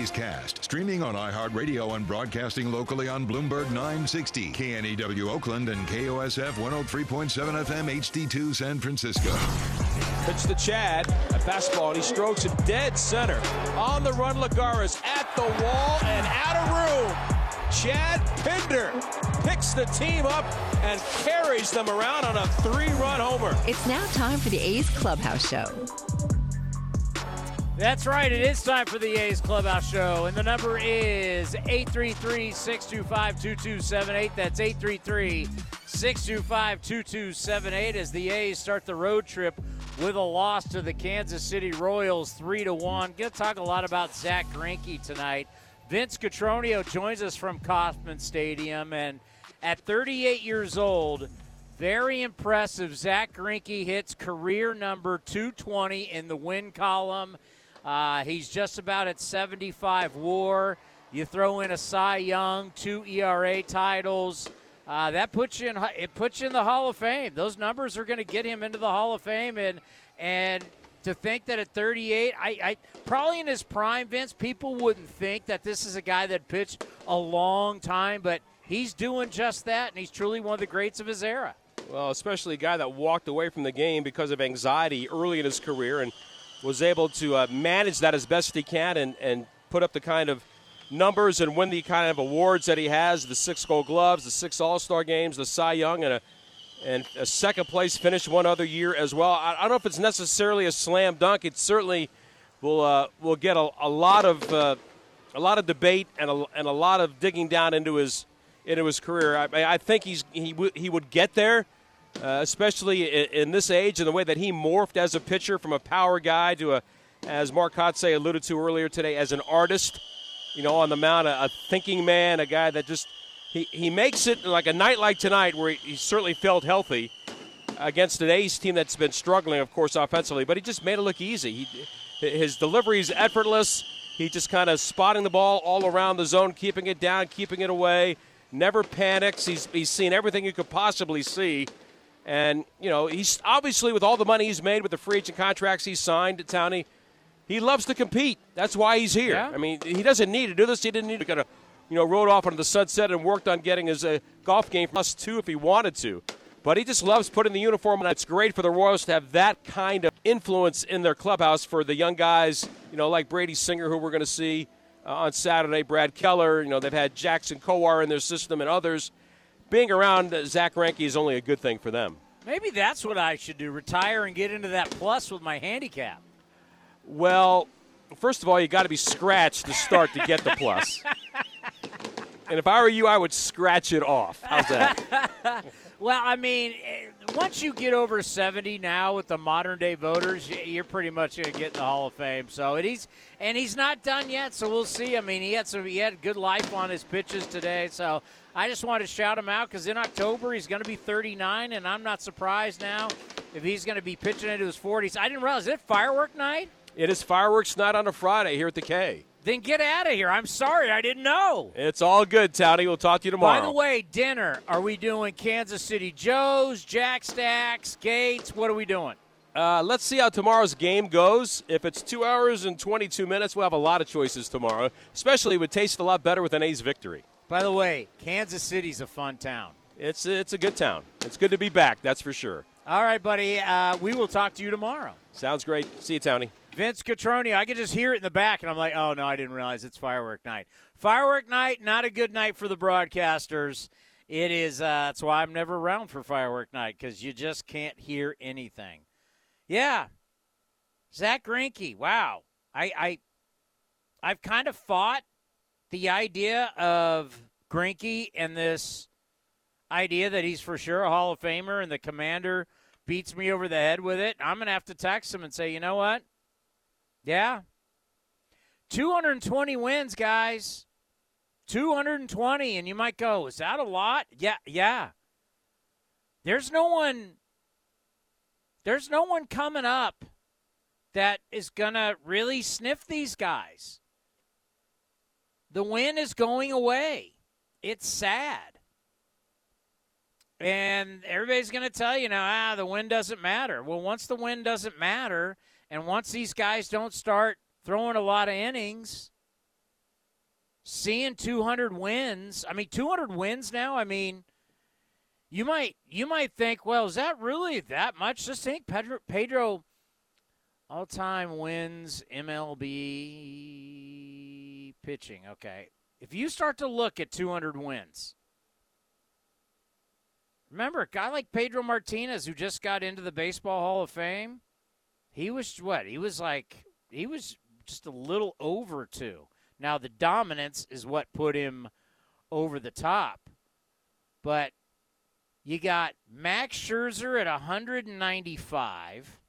A's Cast, streaming on iHeartRadio and broadcasting locally on Bloomberg 960, KNEW Oakland, and KOSF 103.7 FM HD2 San Francisco. Pitch to Chad, a fastball, and he strokes it dead center. On the run, Lagares at the wall and out of room. Chad Pinder picks the team up and carries them around on a three-run homer. It's now time for the A's Clubhouse Show. That's right. It is time for the A's Clubhouse Show. And the number is 833 625 2278. That's 833 625 2278 as the A's start the road trip with a loss to the Kansas City Royals 3 to 1. Going to talk a lot about Zach Greinke tonight. Vince Cotroneo joins us from Kauffman Stadium. And at 38 years old, very impressive. Zach Greinke hits career number 220 in the win column. Uh, he's just about at 75 WAR. You throw in a Cy Young, two ERA titles. Uh, that puts you in. It puts you in the Hall of Fame. Those numbers are going to get him into the Hall of Fame, and and to think that at 38, I, I probably in his prime, Vince, people wouldn't think that this is a guy that pitched a long time, but he's doing just that, and he's truly one of the greats of his era. Well, especially a guy that walked away from the game because of anxiety early in his career and was able to uh, manage that as best he can and, and put up the kind of numbers and win the kind of awards that he has the six gold gloves, the six All Star games, the Cy Young, and a, and a second place finish one other year as well. I, I don't know if it's necessarily a slam dunk. It certainly will uh, will get a, a lot of uh, a lot of debate and a, and a lot of digging down into his into his career. I, I think he's he w- he would get there uh, especially in, in, this age and the way that he morphed as a pitcher from a power guy to a, as Mark Kotsay alluded to earlier today, as an artist, you know, on the mound, a, a, thinking man, a guy that just he, he makes it like a night like tonight where he, he certainly felt healthy against an A's team that's been struggling, of course, offensively, but he just made it look easy. He, his delivery is effortless. He just kind of spotting the ball all around the zone, keeping it down, keeping it away. Never panics. He's, he's seen everything you could possibly see. And, you know, he's obviously with all the money he's made with the free agent contracts he's signed at Townie, he loves to compete. That's why he's here. Yeah. I mean, he doesn't need to do this. He didn't need to kind of, you know, rode off into the sunset and worked on getting his uh, golf game plus two if he wanted to. But he just loves putting the uniform on. It's great for the Royals to have that kind of influence in their clubhouse for the young guys, you know, like Brady Singer, who we're going to see uh, on Saturday, Brad Keller. You know, they've had Jackson Kowar in their system and others being around Zach Greinke is only a good thing for them. Maybe that's what I should do: retire and get into that plus with my handicap. Well, first of all, you got to be scratched to start to get the plus. and if I were you, I would scratch it off. How's that? well, I mean, eh, once you get over 70 now with the modern day voters, you're pretty much going to get in the Hall of Fame. So it, he's and he's not done yet. So we'll see. I mean, he had some he had good life on his pitches today. So I just wanted to shout him out because in October he's going to be 39, and I'm not surprised now if he's going to be pitching into his 40s. I didn't realize is it firework night. It is fireworks night on a Friday here at the K. Then get out of here. I'm sorry, I didn't know. It's all good, Townie. We'll talk to you tomorrow. By the way, dinner. Are we doing Kansas City Joe's, Jack Stacks, Gates? What are we doing? Uh, let's see how tomorrow's game goes. If it's two hours and 22 minutes, we'll have a lot of choices tomorrow. Especially, it would taste a lot better with an A's victory. By the way, Kansas City's a fun town. It's it's a good town. It's good to be back. That's for sure. All right, buddy. Uh, we will talk to you tomorrow. Sounds great. See you, Tony. Vince Cotroneo. I could just hear it in the back, and I'm like, oh no, I didn't realize it's firework night. Firework night, not a good night for the broadcasters. It is. Uh, that's why I'm never around for firework night because you just can't hear anything. Yeah, Zach Greinke. Wow, I, I, I've kind of fought the idea of Greinke and this idea that he's for sure a Hall of Famer and the commander beats me over the head with it, I'm going to have to text him and say, you know what? Yeah. 220 wins, guys. 220. And you might go, is that a lot? Yeah, yeah. There's no one. There's no one coming up that is going to really sniff these guys. The win is going away. It's sad. And everybody's going to tell you now, ah, the win doesn't matter. Well, once the win doesn't matter, and once these guys don't start throwing a lot of innings, seeing 200 wins. I mean, 200 wins now. I mean, you might you might think, well, is that really that much? Just think, Pedro, Pedro all time wins MLB pitching. Okay, if you start to look at 200 wins. Remember, a guy like Pedro Martinez, who just got into the Baseball Hall of Fame, he was what? He was like, he was just a little over two. Now, the dominance is what put him over the top. But you got Max Scherzer at 195.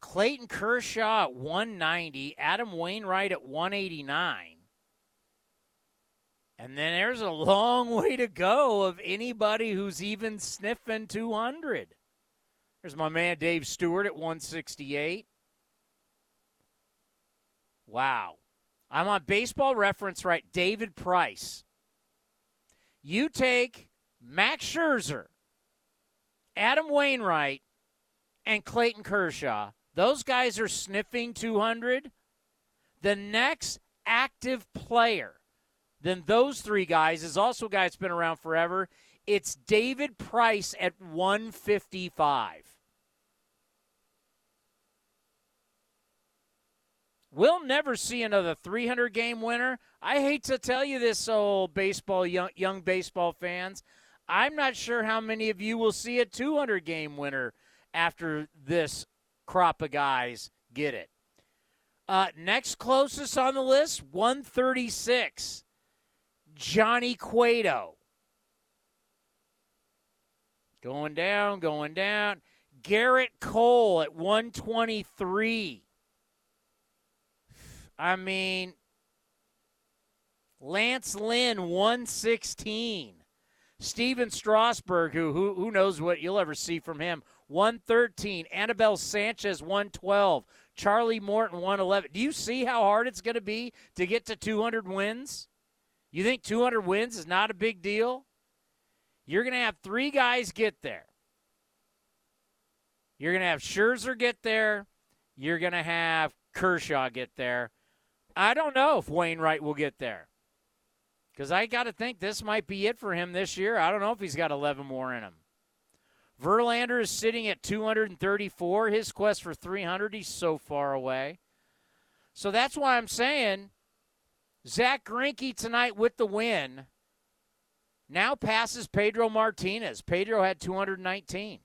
Clayton Kershaw at 190. Adam Wainwright at 189. And then there's a long way to go of anybody who's even sniffing 200. There's my man Dave Stewart at 168. Wow. I'm on baseball reference right. David Price. You take Max Scherzer, Adam Wainwright, and Clayton Kershaw. Those guys are sniffing 200. The next active player than those three guys is also a guy that's been around forever. It's David Price at 155. We'll never see another 300 game winner. I hate to tell you this, old baseball young, young baseball fans. I'm not sure how many of you will see a 200 game winner after this crop of guys get it. Uh, next closest on the list, 136, Johnny Cueto. Going down, going down. Gerrit Cole at 123. I mean, Lance Lynn, 116. Stephen Strasburg, who, who who knows what you'll ever see from him, 113. Anibal Sanchez, 112. Charlie Morton, 111. Do you see how hard it's going to be to get to 200 wins? You think 200 wins is not a big deal? You're going to have three guys get there. You're going to have Scherzer get there. You're going to have Kershaw get there. I don't know if Wainwright will get there. Because I got to think this might be it for him this year. I don't know if he's got 11 more in him. Verlander is sitting at 234. His quest for 300, he's so far away. So that's why I'm saying Zach Greinke tonight with the win now passes Pedro Martinez. Pedro had 219.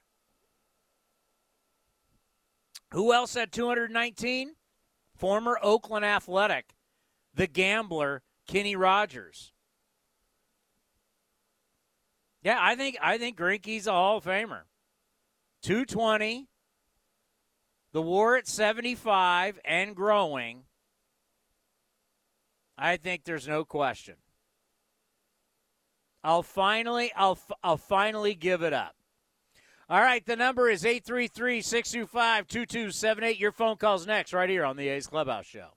Who else had 219? former Oakland Athletic, the gambler Kenny Rogers. Yeah, I think I think Greinke's a Hall of Famer. 220, the war at 75 and growing. I think there's no question. I'll finally I'll I'll finally give it up. All right, the number is 833 625 2278. Your phone call's next, right here on the A's Clubhouse Show.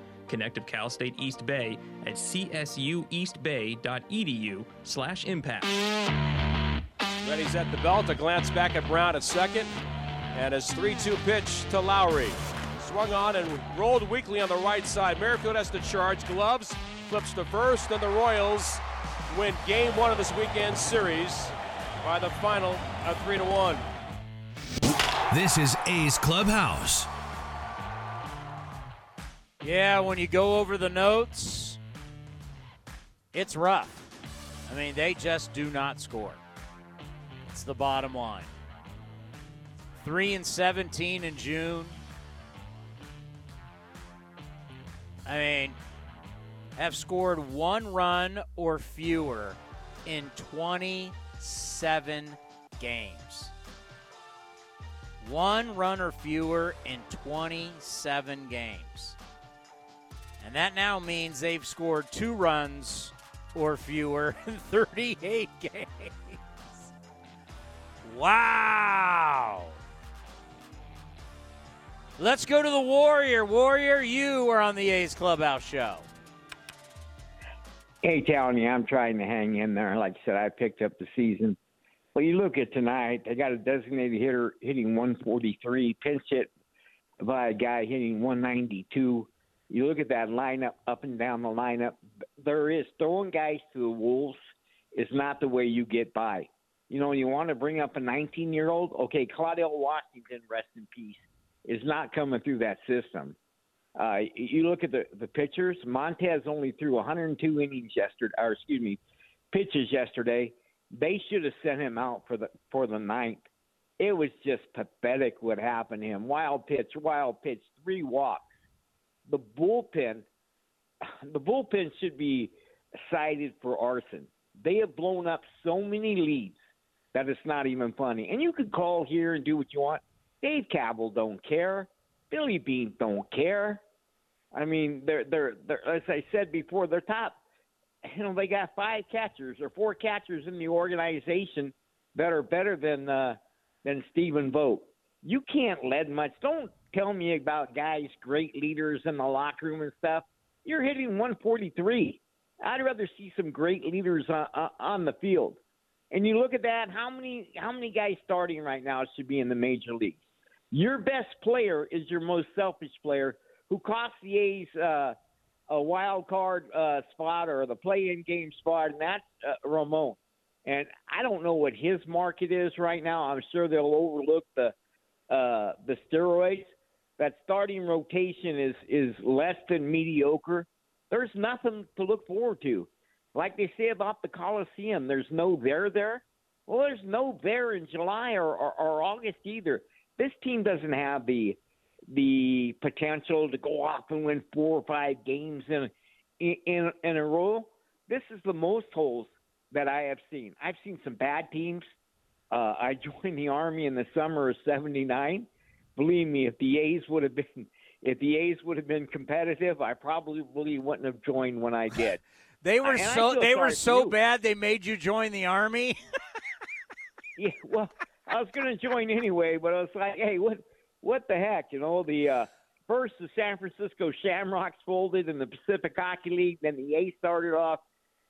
Connect with Cal State East Bay at csueastbay.edu slash impact. Ready's at the belt. A glance back at Brown at second. And his 3 2 pitch to Lowrie. Swung on and rolled weakly on the right side. Merrifield has to charge. Gloves flips to first, and the Royals win game one of this weekend series by the final of 3 to 1. This is A's Clubhouse. Yeah, when you go over the notes, it's rough. I mean, they just do not score. It's the bottom line. 3 and 17 in June. I mean, have scored one run or fewer in 27 games. One run or fewer in 27 games. And that now means they've scored two runs or fewer in 38 games. Wow. Let's go to the Warrior. Warrior, you are on the A's Clubhouse show. Hey, Tony, I'm trying to hang in there. Like I said, I picked up the season. Well, you look at tonight, they got a designated hitter hitting 143, pinch hit by a guy hitting 192. You look at that lineup up and down the lineup. There is throwing guys to the Wolves is not the way you get by. You know, you want to bring up a 19 year old. Okay, Claudell Washington, rest in peace, is not coming through that system. Uh, you look at the the pitchers. Montez only threw 102 innings yesterday, or excuse me, pitches yesterday. They should have sent him out for the for the ninth. It was just pathetic what happened to him. Wild pitch, wild pitch, three walks. The bullpen, the bullpen should be cited for arson. They have blown up so many leads that it's not even funny. And you could call here and do what you want. Dave Kaval don't care. Billy Beane don't care. I mean, they're they're they're as I said before, they're top. You know, they got five catchers or four catchers in the organization that are better than uh, than Stephen Vogt. You can't lead much. Don't tell me about guys, great leaders in the locker room and stuff. You're hitting 143. I'd rather see some great leaders on, on the field. And you look at that, how many how many guys starting right now should be in the major leagues? Your best player is your most selfish player who cost the A's uh, a wild card uh, spot or the play-in game spot, and that's uh, Ramon. And I don't know what his market is right now. I'm sure they'll overlook the uh, the steroids. That starting rotation is is less than mediocre. There's nothing to look forward to. Like they say about the Coliseum, there's no there there. Well, there's no there in July or, or, or August either. This team doesn't have the the potential to go off and win four or five games in in in a row. This is the most holes that I have seen. I've seen some bad teams. Uh, I joined the army in the summer of '79. Believe me, if the A's would have been if the A's would have been competitive, I probably wouldn't have joined when I did. They were so they were so bad they made you join the army. yeah, well, I was going to join anyway, but I was like, hey, what what the heck, you know? The uh, first the San Francisco Shamrocks folded in the Pacific Hockey League, then the A started off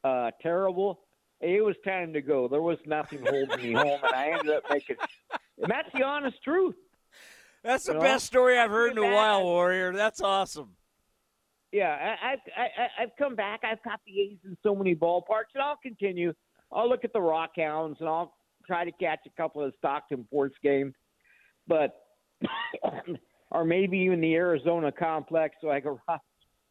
uh, terrible. It was time to go. There was nothing holding me home, and I ended up making. And that's the honest truth. That's the you best know? story I've heard in a while, Warrior. That's awesome yeah, I, I, I, I've come back. I've caught the A's in so many ballparks, and I'll continue. I'll look at the Rockhounds, and I'll try to catch a couple of the Stockton Ports games, but or maybe even the Arizona complex, so I can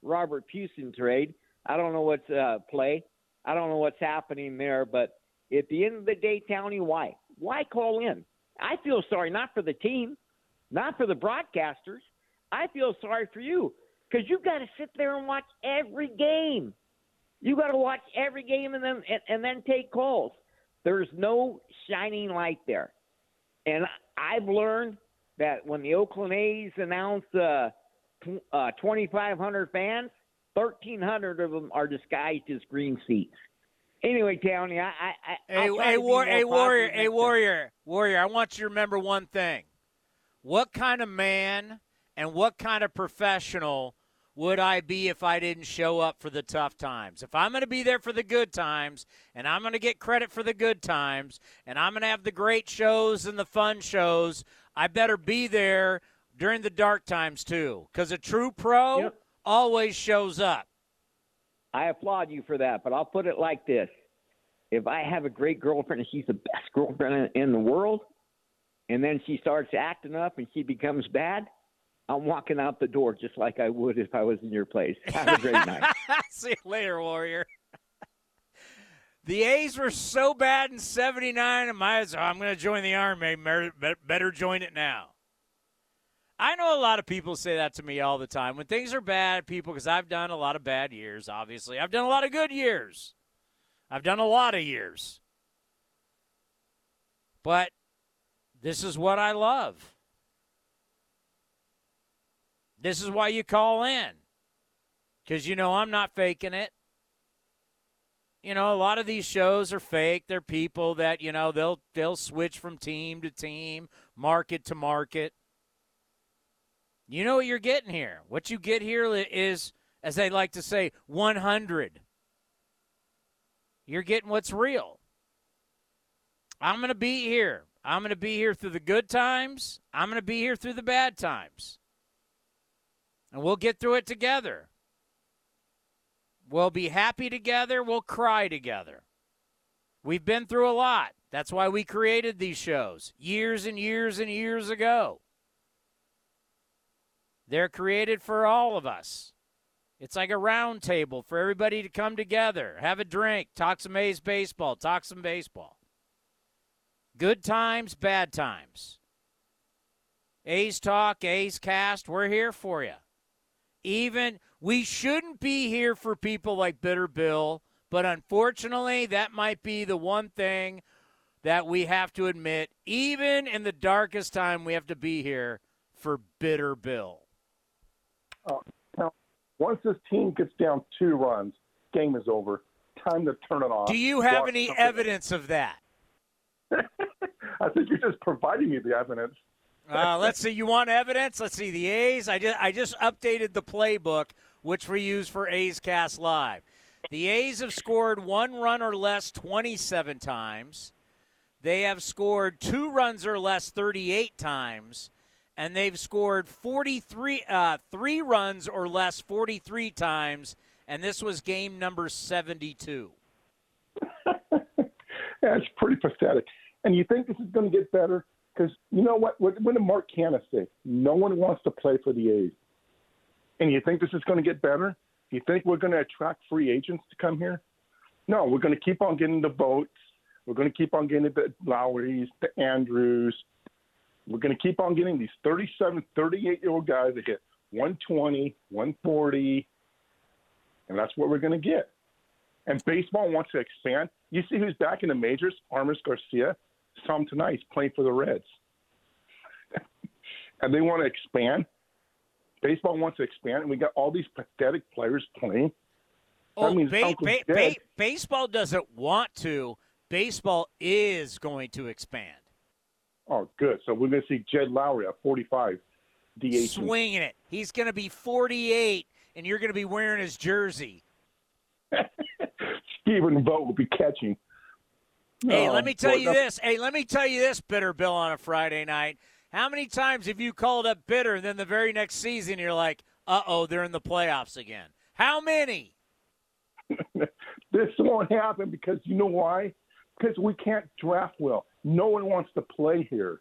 Robert Puason trade. I don't know what's uh, play. I don't know what's happening there, but at the end of the day, Townie, why? Why call in? I feel sorry not for the team, not for the broadcasters. I feel sorry for you because you've got to sit there and watch every game. You got to watch every game and then and, and then take calls. There's no shining light there, and I've learned that when the Oakland A's announce uh, uh, 2,500 fans, 1,300 of them are disguised as green seats. Anyway, Tony, I, I, hey, hey, war, hey, warrior, hey, warrior, warrior. I want you to remember one thing: what kind of man and what kind of professional would I be if I didn't show up for the tough times? If I'm going to be there for the good times and I'm going to get credit for the good times and I'm going to have the great shows and the fun shows, I better be there during the dark times too because a true pro yep. always shows up. I applaud you for that, but I'll put it like this. If I have a great girlfriend and she's the best girlfriend in the world, and then she starts acting up and she becomes bad – I'm walking out the door just like I would if I was in your place. Have a great night. See you later, Warrior. The A's were so bad in '79, and my I'm going to join the army. Better join it now. I know a lot of people say that to me all the time. When things are bad, people, because I've done a lot of bad years, obviously. I've done a lot of good years. I've done a lot of years. But this is what I love. This is why you call in. Because you know I'm not faking it. You know, a lot of these shows are fake. They're people that, you know, they'll they'll switch from team to team, market to market. You know what you're getting here. What you get here is, as they like to say, 100. You're getting what's real. I'm going to be here. I'm going to be here through the good times. I'm going to be here through the bad times. And we'll get through it together. We'll be happy together. We'll cry together. We've been through a lot. That's why we created these shows years and years and years ago. They're created for all of us. It's like a round table for everybody to come together, have a drink, talk some A's baseball, talk some baseball. Good times, bad times. A's Talk, A's Cast, we're here for you. Even we shouldn't be here for people like Bitter Bill, but unfortunately, that might be the one thing that we have to admit. Even in the darkest time, we have to be here for Bitter Bill. Uh, now, once this team gets down two runs, game is over. Time to turn it off. Do you have any evidence of that? I think you're just providing me the evidence. uh, let's see. You want evidence? Let's see. The A's. I just I just updated the playbook, which we use for A's Cast Live. The A's have scored one run or less 27 times. They have scored two runs or less 38 times, and they've scored 43 uh, three runs or less 43 times. And this was game number 72. That's pretty pathetic. And you think this is going to get better? Because you know what? What, did Mark Canha say? No one wants to play for the A's. And you think this is going to get better? You think we're going to attract free agents to come here? No, we're going to keep on getting the Vogts. We're going to keep on getting the Lowries, the Andrews. We're going to keep on getting these 37, 38 year old guys that hit 120, 140, and that's what we're going to get. And baseball wants to expand. You see who's back in the majors? Aramis Garcia. Saw him tonight. He's playing for the Reds. and they want to expand. Baseball wants to expand, and we got all these pathetic players playing. Oh, ba- ba- ba- baseball doesn't want to. Baseball is going to expand. Oh, good. So we're going to see Jed Lowrie at 45, DH. Swinging it. He's going to be 48, and you're going to be wearing his jersey. Stephen Vogt will be catching. Hey, oh, let me tell you this. Hey, let me tell you this, Bitter Bill, on a Friday night. How many times have you called up Bitter, and then the very next season you're like, uh oh, they're in the playoffs again? How many? this won't happen because you know why? Because we can't draft well. No one wants to play here.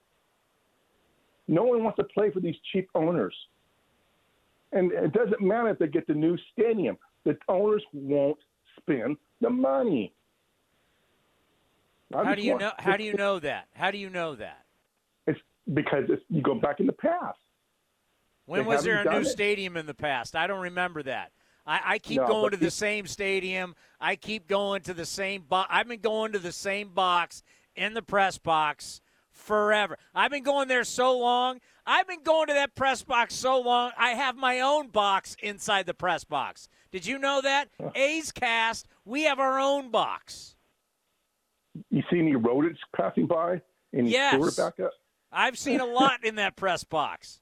No one wants to play for these cheap owners. And it doesn't matter if they get the new stadium. The owners won't spend the money. How do you know? How do you know that? How do you know that? It's because it's, you go back in the past. When they was there a new it. stadium in the past? I don't remember that. I, I keep no, going to the same stadium. I keep going to the same box. I've been going to the same box in the press box forever. I've been going there so long. I've been going to that press box so long. I have my own box inside the press box. Did you know that? A's Cast, we have our own box. You see any rodents passing by? Any yes. back up? I've seen a lot in that press box.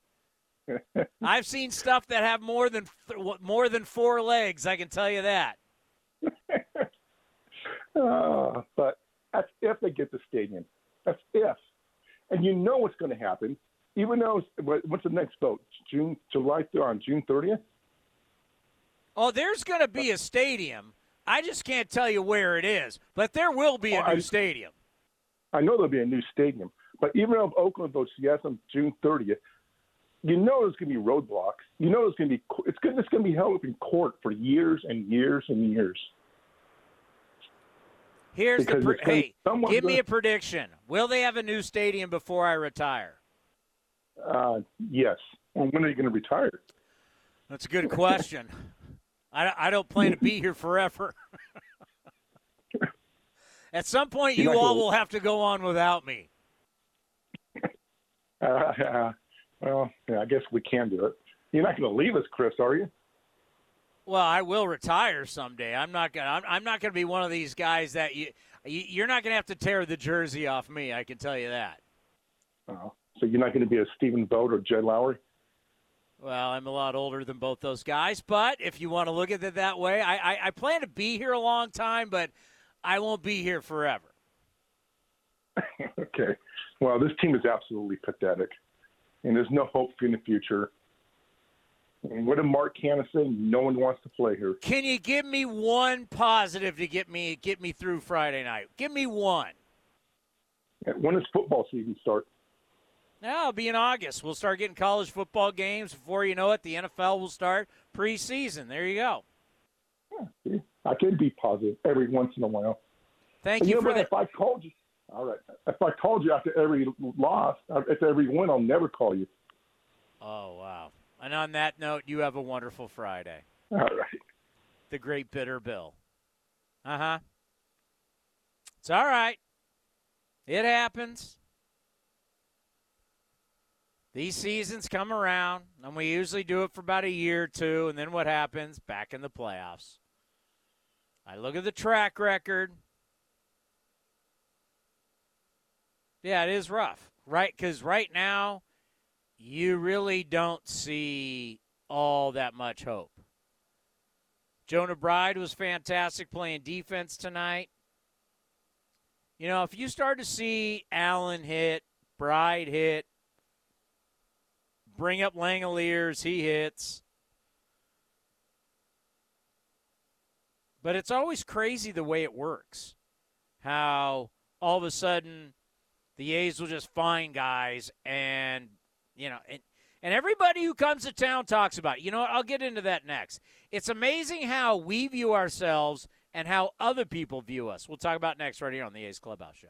I've seen stuff that have more than more than four legs. I can tell you that. uh, but that's if they get the stadium. That's if, and you know what's going to happen. Even though what's the next vote? June, July on June thirtieth. Oh, there's going to be a stadium. I just can't tell you where it is, but there will be a new I, stadium. I know there'll be a new stadium, but even if Oakland votes yes on June 30th, you know there's going to be roadblocks. You know there's going to be it's going to be held up in court for years and years and years. Here's Because the it's pre- hey. Give me a prediction. Will they have a new stadium before I retire? Uh, yes. Well, when are you going to retire? That's a good question. I, I don't plan to be here forever. At some point, you all will have to go on without me. Uh, uh, well, yeah, I guess we can do it. You're not going to leave us, Chris, are you? Well, I will retire someday. I'm not gonna. I'm, I'm not gonna be one of these guys that you. you you're not gonna have to tear the jersey off me. I can tell you that. Oh, so you're not going to be a Stephen Vogt or Jed Lowrie? Well, I'm a lot older than both those guys, but if you want to look at it that way, I, I, I plan to be here a long time, but I won't be here forever. okay. Well, this team is absolutely pathetic, and there's no hope for in the future. And what did Mark Canha say? No one wants to play here. Can you give me one positive to get me get me through Friday night? Give me one. When does football season start? Now it'll be in August. We'll start getting college football games. Before you know it, the NFL will start preseason. There you go. See, I can be positive every once in a while. Thank And you know for that. If I called you, all right. If I called you after every loss, after every win, I'll never call you. Oh wow! And on that note, you have a wonderful Friday. All right. The great bitter Bill. Uh huh. It's all right. It happens. These seasons come around, and we usually do it for about a year or two, and then what happens? Back in the playoffs. I look at the track record. Yeah, it is rough, right? Because right now, you really don't see all that much hope. Jonah Bride was fantastic playing defense tonight. You know, if you start to see Allen hit, Bride hit, bring up Langeliers, he hits. But it's always crazy the way it works. How all of a sudden the A's will just find guys and you know and and everybody who comes to town talks about it. You know what? I'll get into that next. It's amazing how we view ourselves and how other people view us. We'll talk about next right here on the A's Clubhouse Show.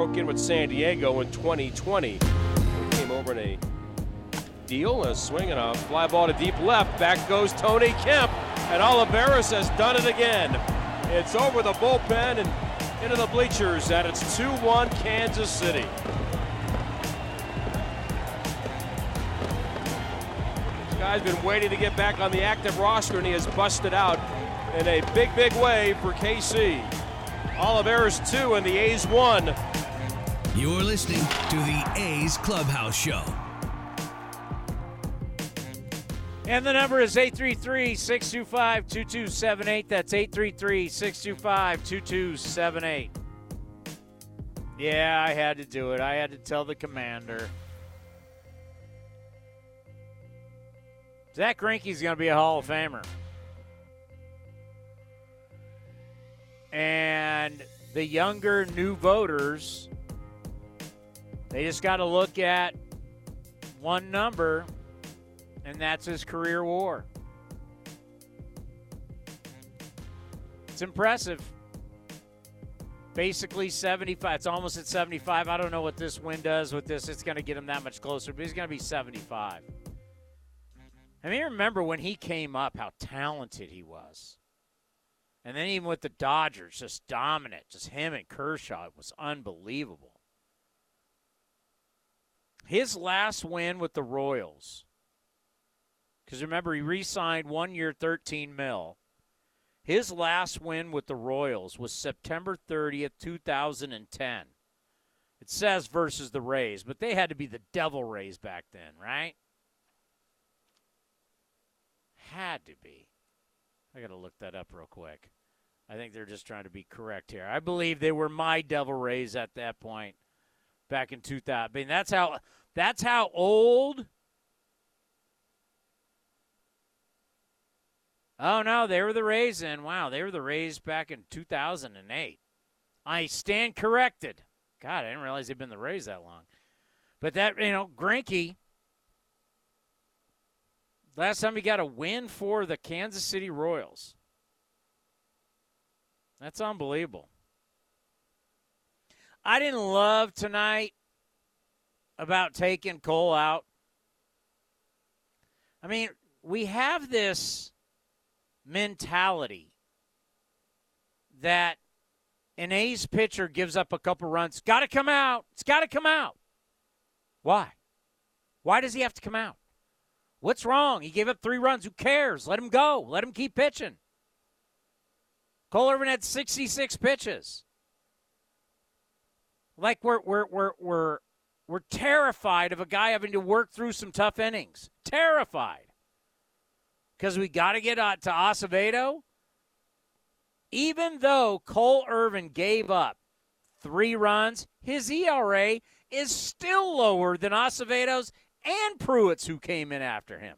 Broke in with San Diego in 2020. Came over in a deal, a swing, and a fly ball to deep left. Back goes Tony Kemp, and Olivares has done it again. It's over the bullpen and into the bleachers, and it's 2-1 Kansas City. This guy's been waiting to get back on the active roster, and he has busted out in a big, big way for KC. Olivares two and the A's one. You're listening to the A's Clubhouse Show. And the number is 833 625 2278. That's 833 625 2278. Yeah, I had to do it. I had to tell the commander. Zach Greinke's going to be a Hall of Famer. And the younger new voters, they just got to look at one number, and that's his career war. It's impressive. Basically 75. It's almost at 75. I don't know what this win does with this. It's going to get him that much closer, but he's going to be 75. I mean, remember when he came up, how talented he was. And then even with the Dodgers, just dominant. Just him and Kershaw it was unbelievable. His last win with the Royals, because remember, he re signed one year, 13 mil. His last win with the Royals was September 30th, 2010. It says versus the Rays, but they had to be the Devil Rays back then, right? Had to be. I got to look that up real quick. I think they're just trying to be correct here. I believe they were my Devil Rays at that point back in 2000. I mean, that's how that's how old Oh no, they were the Rays then. Wow, they were the Rays back in 2008. I stand corrected. God, I didn't realize they'd been the Rays that long. But that, you know, Greinke Last time he got a win for the Kansas City Royals. That's unbelievable. I didn't love tonight about taking Cole out. I mean, we have this mentality that an A's pitcher gives up a couple runs. Got to come out. It's got to come out. Why? Why does he have to come out? What's wrong? He gave up three runs. Who cares? Let him go. Let him keep pitching. Cole Irvin had 66 pitches. Like we're we're we're we're we're terrified of a guy having to work through some tough innings. Terrified. Because we got to get out to Acevedo. Even though Cole Irvin gave up three runs, his ERA is still lower than Acevedo's and Pruitt's who came in after him.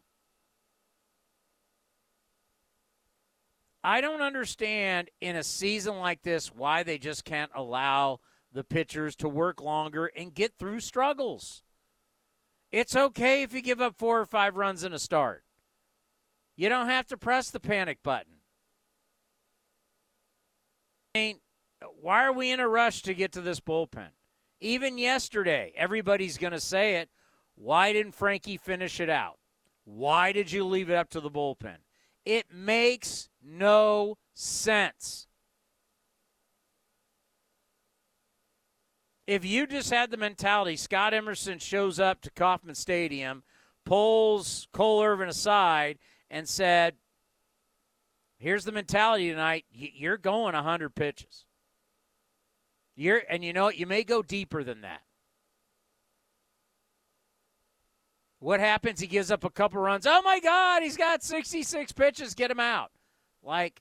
I don't understand in a season like this why they just can't allow the pitchers to work longer and get through struggles. It's okay if you give up four or five runs in a start. You don't have to press the panic button. Mean, why are we in a rush to get to this bullpen? Even yesterday, everybody's going to say it. Why didn't Frankie finish it out? Why did you leave it up to the bullpen? It makes no sense. If you just had the mentality, Scott Emerson shows up to Kauffman Stadium, pulls Cole Irvin aside, and said, Here's the mentality tonight. You're going 100 pitches. You're, and you know what? You may go deeper than that. What happens? He gives up a couple runs. Oh my God, he's got 66 pitches. Get him out. Like,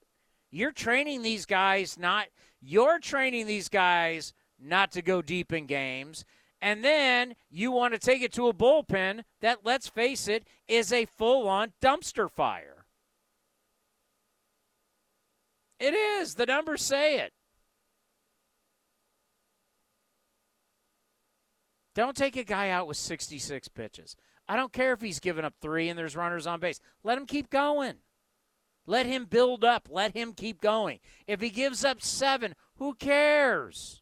you're training these guys not, you're training these guys not to go deep in games. And then you want to take it to a bullpen that, let's face it, is a full on dumpster fire. It is. The numbers say it. Don't take a guy out with 66 pitches. I don't care if he's given up three and there's runners on base. Let him keep going. Let him build up. Let him keep going. If he gives up seven, who cares?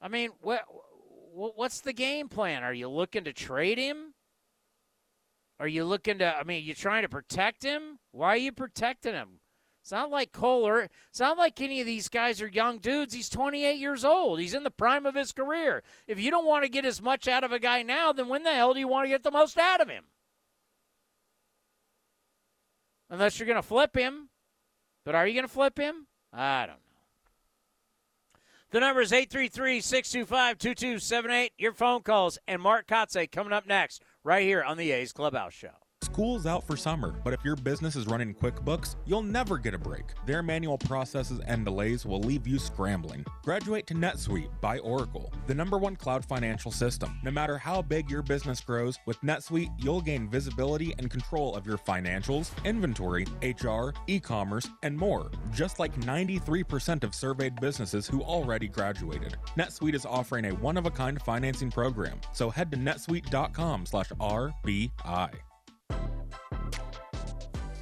I mean, what, what's the game plan? Are you looking to trade him? Are you looking to, I mean, you trying to protect him? Why are you protecting him? It's not like Kohler. It's not like any of these guys are young dudes. He's 28 years old. He's in the prime of his career. If you don't want to get as much out of a guy now, then when the hell do you want to get the most out of him? unless you're going to flip him. But are you going to flip him? I don't know. The number is 833 625 2278. Your phone calls and Mark Kotsay coming up next, right here on the A's Clubhouse Show. School's out for summer, but if your business is running QuickBooks, you'll never get a break. Their manual processes and delays will leave you scrambling. Graduate to NetSuite by Oracle, the number one cloud financial system. No matter how big your business grows, with NetSuite, you'll gain visibility and control of your financials, inventory, HR, e commerce, and more, just like 93% of surveyed businesses who already graduated. NetSuite is offering a one of a kind financing program, so head to netsuite.com slash RBI.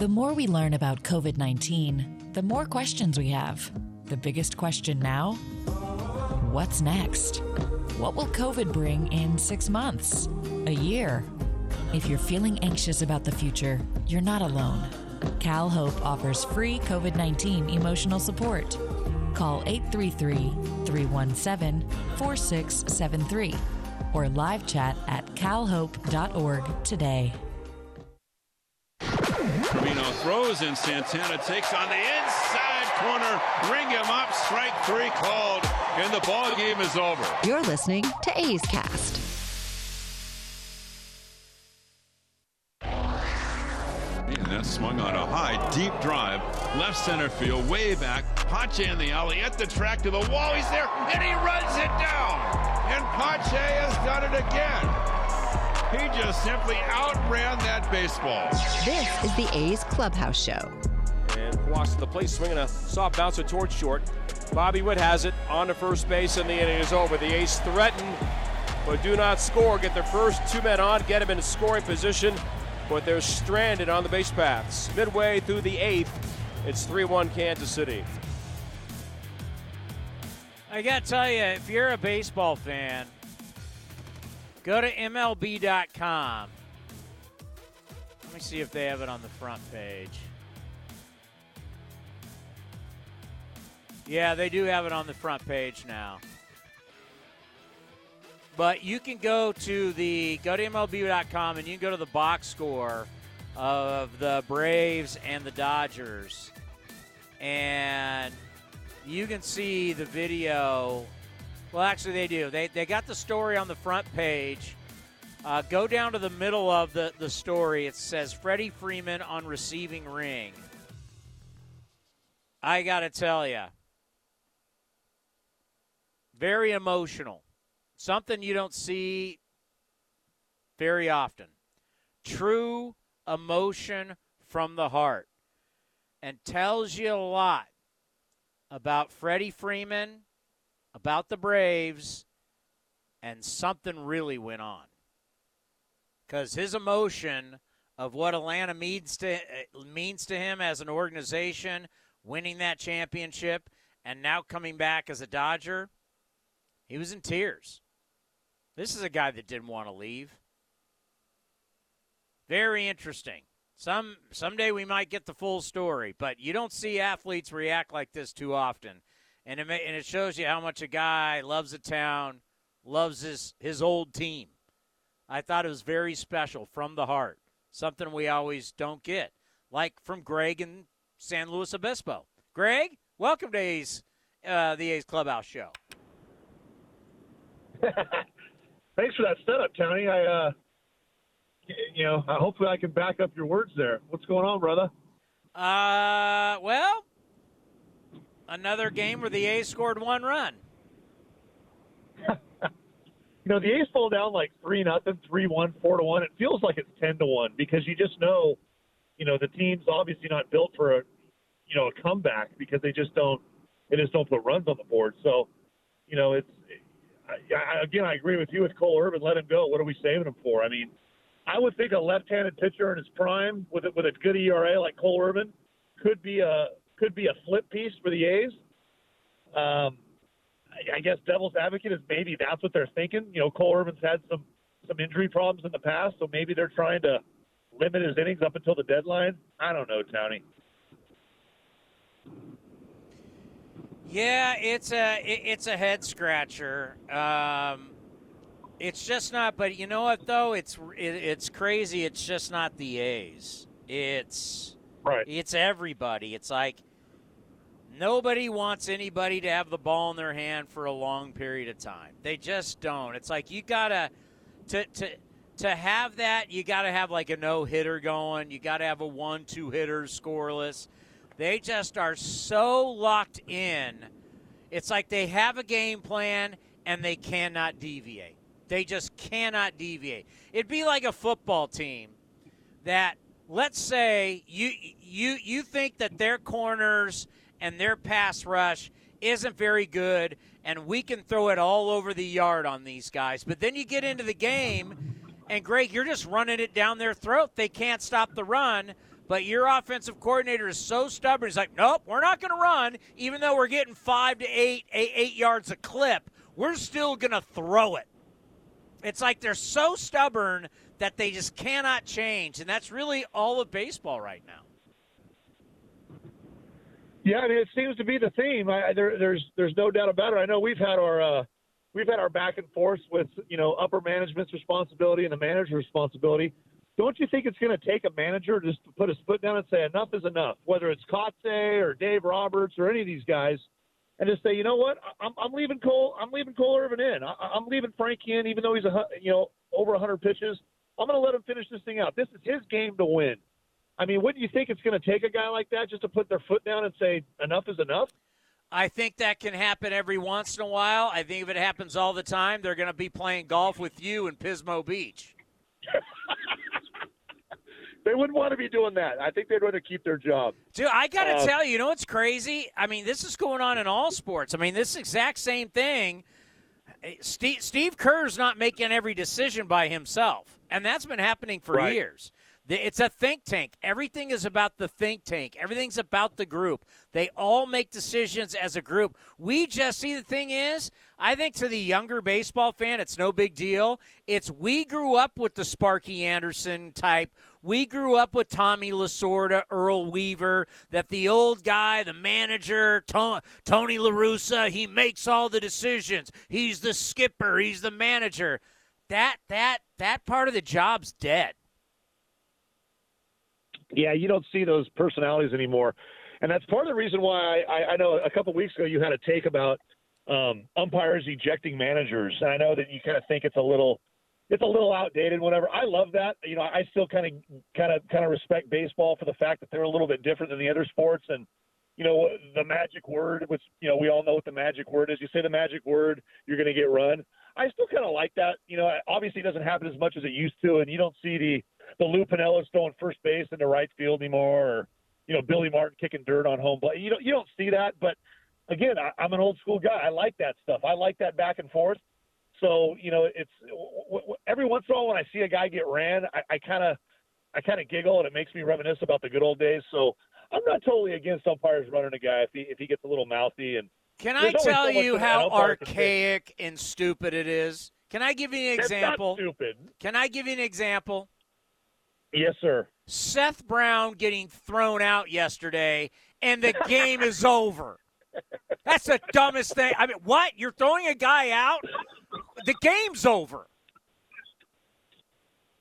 The more we learn about COVID 19, the more questions we have. The biggest question now what's next? What will COVID bring in six months? A year? If you're feeling anxious about the future, you're not alone. Cal Hope offers free COVID 19 emotional support. Call 833 317 4673 or live chat at calhope.org today. Throws and Santana takes on the inside corner. Ring him up. Strike three called, and the ball game is over. You're listening to A's Cast. And that swung on a high, deep drive, left center field, way back. Pache in the alley at the track to the wall. He's there, and he runs it down. And Pache has done it again. He just simply outran that baseball. This is the A's Clubhouse Show. And walks to the plate, swinging a soft bouncer towards short. Bobby Witt has it on to first base, and the inning is over. The A's threaten, but do not score. Get their first two men on, get them in scoring position, but they're stranded on the base paths. Midway through the eighth, it's 3 1 Kansas City. I got to tell you, if you're a baseball fan, go to MLB.com. Let me see if they have it on the front page. Yeah, they do have it on the front page now. But you can go to the go to MLB.com and you can go to the box score of the Braves and the Dodgers, and you can see the video. Well, actually, they do. They they got the story on the front page. Uh, go down to the middle of the, the story. It says Freddie Freeman on receiving ring. I got to tell you, very emotional. Something you don't see very often. True emotion from the heart. And tells you a lot about Freddie Freeman, about the Braves, and something really went on. Because his emotion of what Atlanta means to, uh, means to him as an organization, winning that championship, and now coming back as a Dodger, he was in tears. This is a guy that didn't want to leave. Very interesting. Some someday we might get the full story, but you don't see athletes react like this too often, and it may, and it shows you how much a guy loves a town, loves his his old team. I thought it was very special from the heart, something we always don't get, like from Greg in San Luis Obispo. Greg, welcome to A's, uh, the A's Clubhouse Show. Thanks for that setup, Tony. I, uh, you know, hopefully I can back up your words there. What's going on, brother? Uh, well, another game where the A's scored one run. You know, the A's fall down like three nothing, three one, four to one. It feels like it's ten to one because you just know, you know, the team's obviously not built for a, you know, a comeback because they just don't, they just don't put runs on the board. So, you know, it's I, again, I agree with you with Cole Irvin. Let him go. What are we saving him for? I mean, I would think a left-handed pitcher in his prime with a, with a good ERA like Cole Irvin could be a could be a flip piece for the A's. Um, I, I guess devil's advocate is maybe that's what they're thinking. You know, Cole Irvin's had some some injury problems in the past, so maybe they're trying to limit his innings up until the deadline. I don't know, Tony. Yeah, it's a it, it's a head scratcher. Um, it's just not. But you know what though? It's it, it's crazy. It's just not the A's. It's right. It's everybody. It's like nobody wants anybody to have the ball in their hand for a long period of time. They just don't. It's like you gotta to to to have that. You gotta have like a no hitter going. You gotta have a one two hitter scoreless. They just are so locked in. It's like they have a game plan and they cannot deviate. They just cannot deviate. It'd be like a football team that let's say you you you think that their corners and their pass rush isn't very good and we can throw it all over the yard on these guys. But then you get into the game and Greg, you're just running it down their throat. They can't stop the run. But your offensive coordinator is so stubborn. He's like, nope, we're not going to run, even though we're getting five to eight, eight, eight yards a clip. We're still going to throw it. It's like they're so stubborn that they just cannot change, and that's really all of baseball right now. Yeah, I mean, it seems to be the theme. I, there, there's there's no doubt about it. I know we've had our uh, we've had our back and forth with you know upper management's responsibility and the manager's responsibility. Don't you think it's going to take a manager just to put his foot down and say enough is enough, whether it's Kotsay or Dave Roberts or any of these guys, and just say, you know what, I'm, I'm leaving Cole, I'm leaving Cole Irvin in, I, I'm leaving Frankie in, even though he's a you know over 100 pitches. I'm going to let him finish this thing out. This is his game to win. I mean, wouldn't you think it's going to take a guy like that just to put their foot down and say enough is enough? I think that can happen every once in a while. I think if it happens all the time, they're going to be playing golf with you in Pismo Beach. they wouldn't want to be doing that. I think they'd rather keep their job. Dude, I got to Uh, tell you, you know what's crazy? I mean, this is going on in all sports. I mean, this exact same thing. Steve, Steve Kerr's not making every decision by himself, and that's been happening for Right. years. It's a think tank. Everything is about the think tank. Everything's about the group. They all make decisions as a group. We just see the thing is, I think to the younger baseball fan, it's no big deal. It's we grew up with the Sparky Anderson type. We grew up with Tommy Lasorda, Earl Weaver, that the old guy, the manager, To- Tony LaRussa, he makes all the decisions. He's the skipper, he's the manager. That that that part of the job's dead. Yeah, you don't see those personalities anymore, and that's part of the reason why I, I know a couple weeks ago you had a take about um, umpires ejecting managers, and I know that you kind of think it's a little, it's a little outdated. Whatever. I love that. You know, I still kind of, kind of, kind of respect baseball for the fact that they're a little bit different than the other sports, and you know, the magic word, which you know we all know what the magic word is. You say the magic word, you're going to get run. I still kind of like that. You know, obviously it doesn't happen as much as it used to, and you don't see the the Lou Piniellas throwing first base into right field anymore, or you know Billy Martin kicking dirt on home plate. You don't you don't see that, but again, I, I'm an old school guy. I like that stuff. I like that back and forth. So you know, it's w- w- every once in a while when I see a guy get ran, I kind of I kind of giggle and it makes me reminisce about the good old days. So I'm not totally against umpires running a guy if he if he gets a little mouthy and. Can I tell so you how umpire can say. archaic and stupid it is? Can I give you an example? stupid. Can I give you an example? Yes, sir. Seth Brown getting thrown out yesterday, and the game is over. That's the dumbest thing. I mean, what? You're throwing a guy out? The game's over.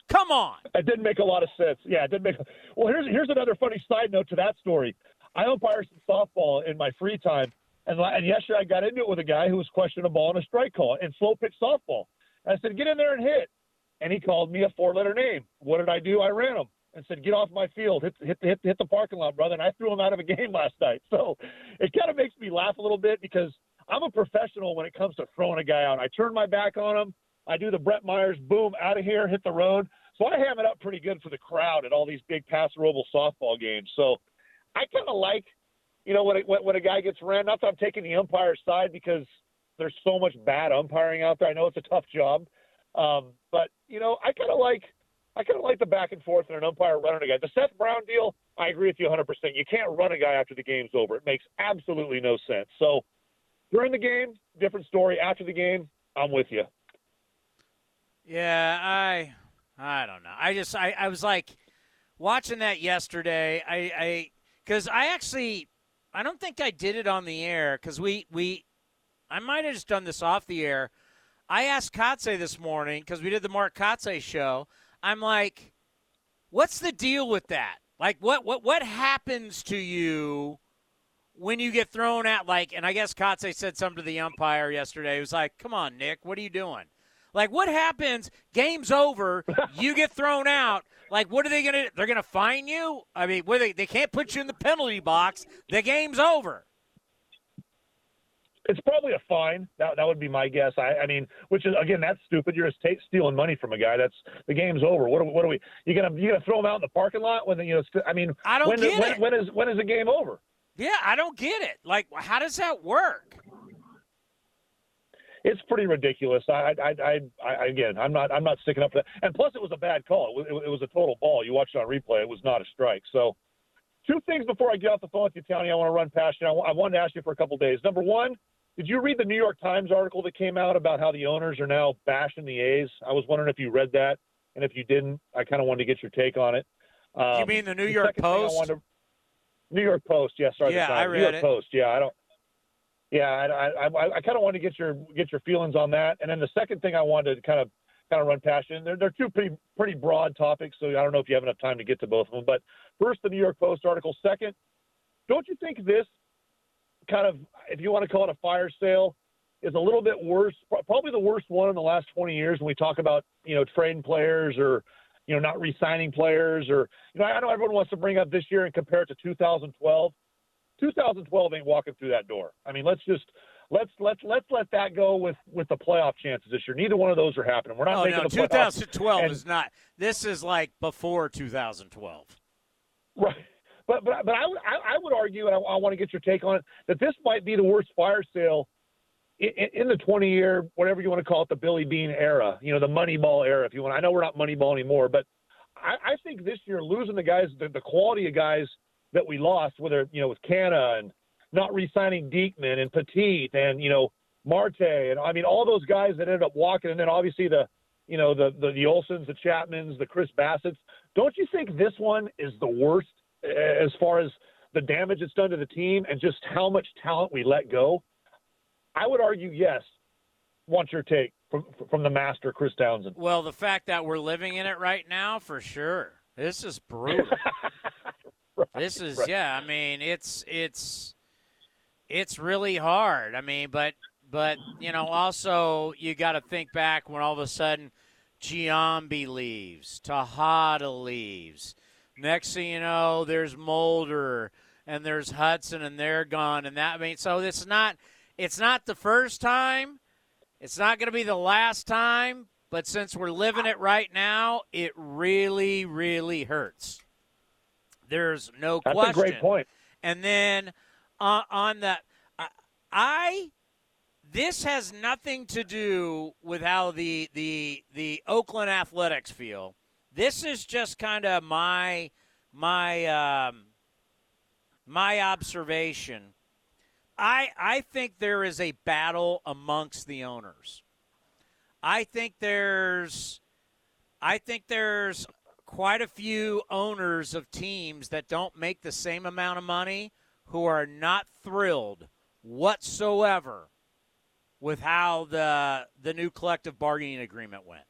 Come on. It didn't make a lot of sense. Yeah, it didn't make. Well, here's here's another funny side note to that story. I umpire some softball in my free time, and, and yesterday I got into it with a guy who was questioning a ball and a strike call in slow pitch softball. And I said, "Get in there and hit," and he called me a four letter name. What did I do? I ran him and said, "Get off my field, hit hit hit, hit the parking lot, brother." And I threw him out of a game last night. So it kind of makes me laugh a little bit because I'm a professional when it comes to throwing a guy out. I turn my back on him. I do the Brett Myers, boom, out of here, hit the road. So I ham it up pretty good for the crowd at all these big pass roval softball games. So I kind of like, you know, when, it, when when a guy gets ran. Not that I'm taking the umpire's side because there's so much bad umpiring out there. I know it's a tough job, um, but you know, I kind of like I kind of like the back and forth and an umpire running a guy. The Seth Brown deal, I agree with you 100%. You can't run a guy after the game's over. It makes absolutely no sense. So during the game, different story. After the game, I'm with you. Yeah, I I don't know. I just I, I was like watching that yesterday. I I because I actually I don't think I did it on the air because we we I might have just done this off the air. I asked Kotsay this morning because we did the Mark Kotsay show. I'm like, what's the deal with that? Like, what what what happens to you when you get thrown out? Like, and I guess Kotsay said something to the umpire yesterday. He was like, "Come on, Nick, what are you doing?" Like, what happens? Game's over. you get thrown out. Like, what are they gonna? They're gonna fine you? I mean, what they they can't put you in the penalty box. The game's over. It's probably a fine. That that would be my guess. I, I mean, which is again, that's stupid. You're just take, stealing money from a guy. That's the game's over. What are, what are we? You gonna you gonna throw him out in the parking lot when the, you know? st- I mean, I don't when, get when, it. when is when is the game over? Yeah, I don't get it. Like, how does that work? It's pretty ridiculous. I, I, I, I again, I'm not, I'm not sticking up for that. And plus, it was a bad call. It was, it was a total ball. You watched it on replay. It was not a strike. So, two things before I get off the phone with you, Tony. I want to run past you. I, wa- I wanted to ask you for a couple days. Number one, did you read the New York Times article that came out about how the owners are now bashing the A's? I was wondering if you read that, and if you didn't, I kind of wanted to get your take on it. Um, you mean the New York second I Post? to- New York Post, yes. sorry. Yeah. I New read York it. Post, yeah. I don't. Yeah, I, I, I, I kind of wanted to get your get your feelings on that, and then the second thing I wanted to kind of kind of run past you. And they're, they're two pretty pretty broad topics, so I don't know if you have enough time to get to both of them. But first, the New York Post article. Second, don't you think this kind of, if you want to call it a fire sale, is a little bit worse? Probably the worst one in the last 20 years when we talk about you know trading players or you know not re-signing players or you know I know everyone wants to bring up this year and compare it to 2012. 2012 ain't walking through that door. I mean, let's just let's let's let's let that go with with the playoff chances this year. Neither one of those are happening. We're not oh making no, the playoffs. 2012 is not. This is like before 2012. Right. But but but I I, I would argue, and I, I want to get your take on it, that this might be the worst fire sale in, in the 20 year, whatever you want to call it, the Billy Beane era. You know, the Moneyball era, if you want. I know we're not Moneyball anymore, but I, I think this year losing the guys, the, the quality of guys that we lost, whether you know with Canha and not re-signing Diekman and Petit and you know Marte and I mean all those guys that ended up walking, and then obviously the you know the the, the Olsons, the Chapmans, the Chris Bassitt's. Don't you think this one is the worst as far as the damage it's done to the team and just how much talent we let go? I would argue yes. What's your take from from the master, Chris Townsend? Well, the fact that we're living in it right now, for sure. This is brutal. this is right. yeah. I mean, it's it's it's really hard. I mean, but but you know, also you got to think back when all of a sudden Giambi leaves, Tejada leaves. Next thing you know, there's Mulder and there's Hudson, and they're gone. And that I mean, so it's not it's not the first time. It's not going to be the last time, but since we're living it right now, it really, really hurts. There's no That's question. That's a great point. And then uh, on the, I, I, this has nothing to do with how the the the Oakland Athletics feel. This is just kind of my my um, my observation. I I think there is a battle amongst the owners. I think there's I think there's quite a few owners of teams that don't make the same amount of money who are not thrilled whatsoever with how the the new collective bargaining agreement went.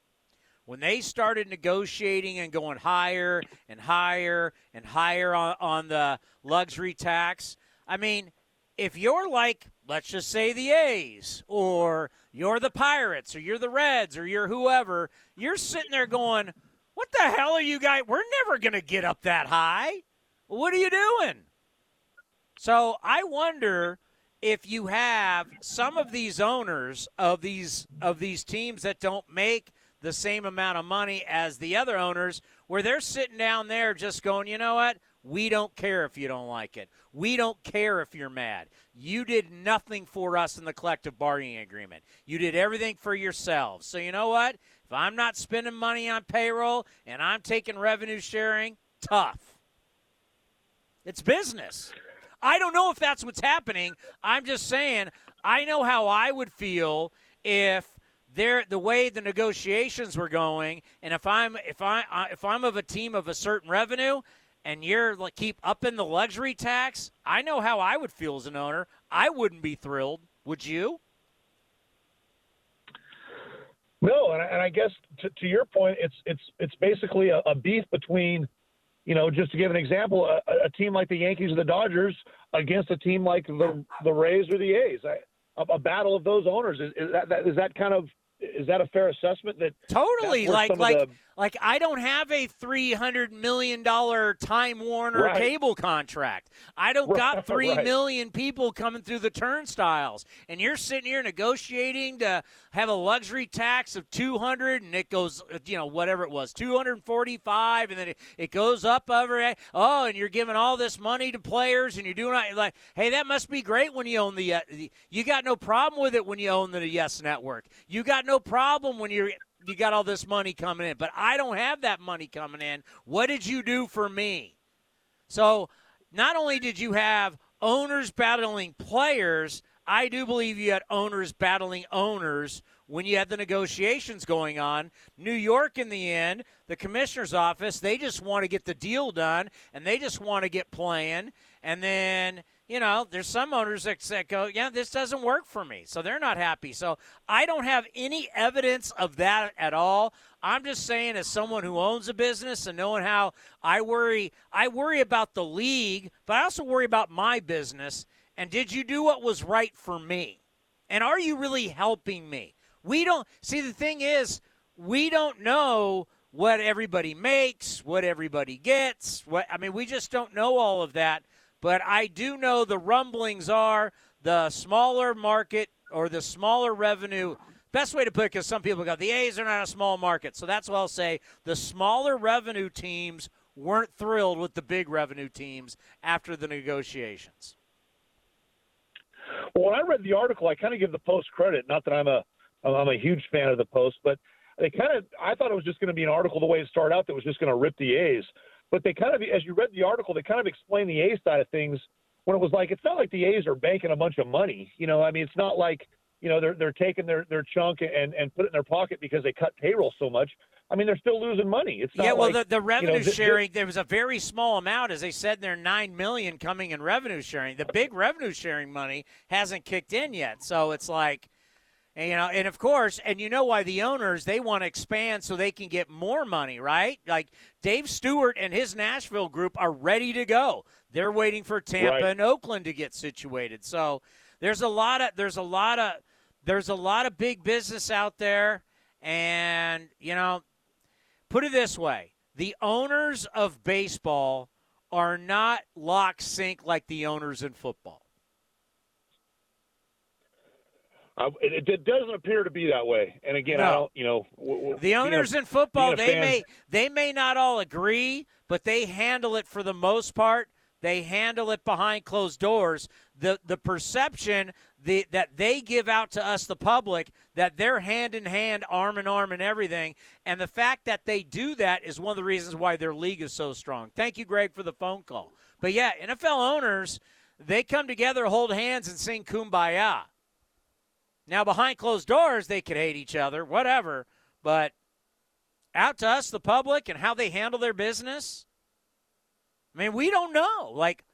When they started negotiating and going higher and higher and higher on, on the luxury tax, I mean, if you're like, let's just say the A's, or you're the Pirates, or you're the Reds, or you're whoever, you're sitting there going, What the hell are you guys? We're never going to get up that high. What are you doing? So I wonder if you have some of these owners of these of these teams that don't make the same amount of money as the other owners where they're sitting down there just going, "You know what? We don't care if you don't like it. We don't care if you're mad. You did nothing for us in the collective bargaining agreement. You did everything for yourselves. So you know what? If I'm not spending money on payroll and I'm taking revenue sharing, tough. It's business. I don't know if that's what's happening. I'm just saying I know how I would feel if the way the negotiations were going and if I'm if I if I'm of a team of a certain revenue and you're like keep upping the luxury tax, I know how I would feel as an owner. I wouldn't be thrilled. Would you? No, and I, and I guess to, to your point, it's it's it's basically a, a beef between, you know, just to give an example, a, a team like the Yankees or the Dodgers against a team like the the Rays or the A's. I, a, a battle of those owners is, is that, that is that kind of is that a fair assessment? That totally where like like the- like I don't have a three hundred million dollar Time Warner Right. cable contract. I don't got three right. million people coming through the turnstiles, and you're sitting here negotiating to have a luxury tax of two hundred, and it goes, you know, whatever it was, two hundred forty five, and then it, it goes up over. Oh, and you're giving all this money to players, and you're doing like, hey, that must be great when you own the. Uh, the you got no problem with it when you own the Yes Network. You got no problem when you're you got all this money coming in, but I don't have that money coming in. What did you do for me? So, not only did you have owners battling players, I do believe you had owners battling owners when you had the negotiations going on. New York, in the end, the commissioner's office, they just want to get the deal done and they just want to get playing. And then, you know, there's some owners that, that go, yeah, this doesn't work for me. So they're not happy. So I don't have any evidence of that at all. I'm just saying, as someone who owns a business and knowing how I worry, I worry about the league, but I also worry about my business. And did you do what was right for me? And are you really helping me? We don't see the thing is, we don't know what everybody makes, what everybody gets. What I mean, we just don't know all of that. But I do know the rumblings are the smaller market or the smaller revenue. Best way to put it, because some people go, the A's are not a small market. So that's what I'll say. The smaller revenue teams weren't thrilled with the big revenue teams after the negotiations. Well, when I read the article, I kind of give the Post credit. Not that I'm a I'm a huge fan of the Post, but they kind of I thought it was just going to be an article the way it started out that was just going to rip the A's. But they kind of, as you read the article, they kind of explained the A's side of things when it was like it's not like the A's are banking a bunch of money. You know, I mean, it's not like you know they're they're taking their their chunk and and put it in their pocket because they cut payroll so much. I mean, they're still losing money. It's not yeah, well, like, the, the revenue you know, th- sharing there was a very small amount, as they said, there nine million coming in revenue sharing. The big revenue sharing money hasn't kicked in yet, so it's like, and, you know, and of course, and you know why the owners they want to expand so they can get more money, right? Like Dave Stewart and his Nashville group are ready to go. They're waiting for Tampa Right. and Oakland to get situated. So there's a lot of there's a lot of there's a lot of big business out there, and you know put it this way the owners of baseball are not lock sync like the owners in football. Uh, it, it doesn't appear to be that way. And again, I don't, you know, w- w- The being a- owners in football, they fan- may they may not all agree, but they handle it for the most part. They handle it behind closed doors. The the perception the, that they give out to us, the public, that they're hand in hand, arm in arm, and everything. And the fact that they do that is one of the reasons why their league is so strong. Thank you, Greg, for the phone call. But yeah, NFL owners, they come together, hold hands, and sing kumbaya. Now, behind closed doors, they could hate each other, whatever. But out to us, the public, and how they handle their business, I mean, we don't know. Like,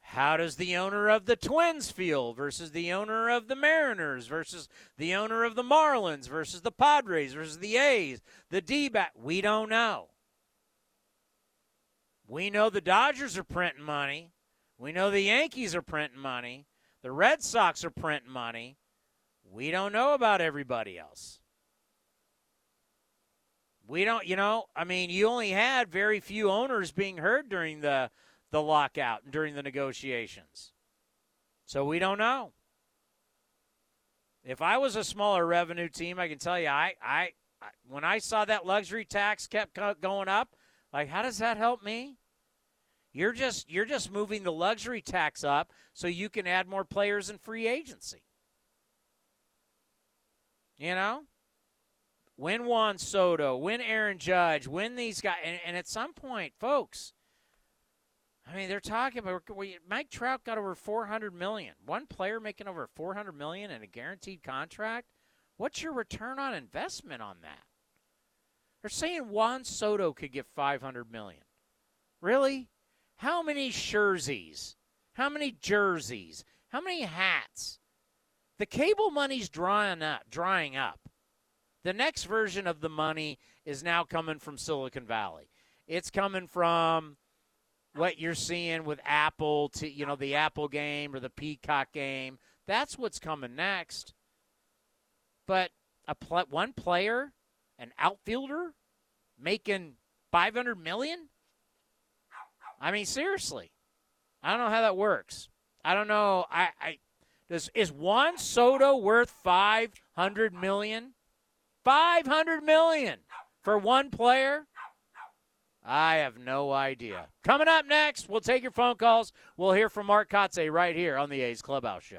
how does the owner of the Twins feel versus the owner of the Mariners versus the owner of the Marlins versus the Padres versus the A's, the D back? We don't know. We know the Dodgers are printing money. We know the Yankees are printing money. The Red Sox are printing money. We don't know about everybody else. We don't, you know, I mean, you only had very few owners being heard during the the lockout and during the negotiations. So we don't know. If I was a smaller revenue team, I can tell you, I, I, I when I saw that luxury tax kept going up, like, how does that help me? You're just you're just moving the luxury tax up so you can add more players in free agency. You know, win Juan Soto, win Aaron Judge, win these guys, and, and at some point, folks, I mean, they're talking about Mike Trout got over 400 million. One player making over 400 million in a guaranteed contract. What's your return on investment on that? They're saying Juan Soto could get 500 million. Really? How many jerseys? How many jerseys? How many hats? The cable money's drying up, drying up. The next version of the money is now coming from Silicon Valley. It's coming from what you're seeing with Apple to you know the Apple game or the Peacock game. That's what's coming next. But a pl- one player, an outfielder, making 500 million. I mean, seriously, I don't know how that works. I don't know. I, I does is Juan Soto worth 500 million? 500 million for one player? I have no idea. Coming up next, we'll take your phone calls. We'll hear from Mark Kotsay right here on the A's Clubhouse Show.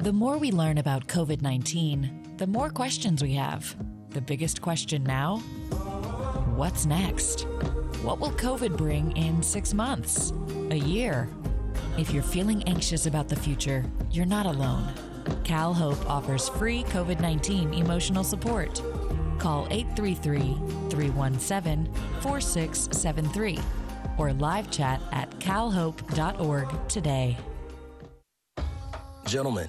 The more we learn about COVID 19, the more questions we have. The biggest question now what's next? What will COVID bring in six months? A year? If you're feeling anxious about the future, you're not alone. Cal Hope offers free COVID 19 emotional support. Call 833 317 4673 or live chat at calhope.org today. Gentlemen,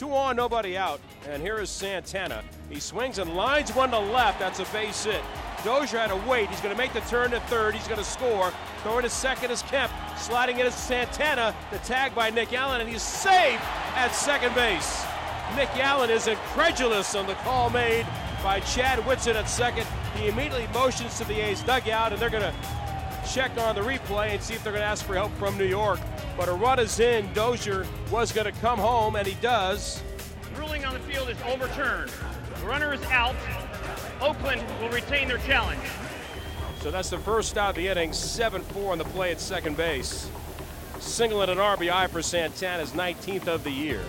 Two on, nobody out. And here is Santana. He swings and lines one to left. That's a base hit. Dozier had to wait. He's going to make the turn to third. He's going to score. Throwing to second is Kemp. Sliding it is Santana. The tag by Nick Allen, and he's safe at second base. Nick Allen is incredulous on the call made by Chad Whitson at second. He immediately motions to the A's dugout, and they're going to check on the replay and see if they're going to ask for help from New York. But a run is in. Dozier was going to come home, and he does. Ruling on the field is overturned. The runner is out. Oakland will retain their challenge. So that's the first out of the inning. 7 4 on the play at second base. Single and an RBI for Santana's 19th of the year.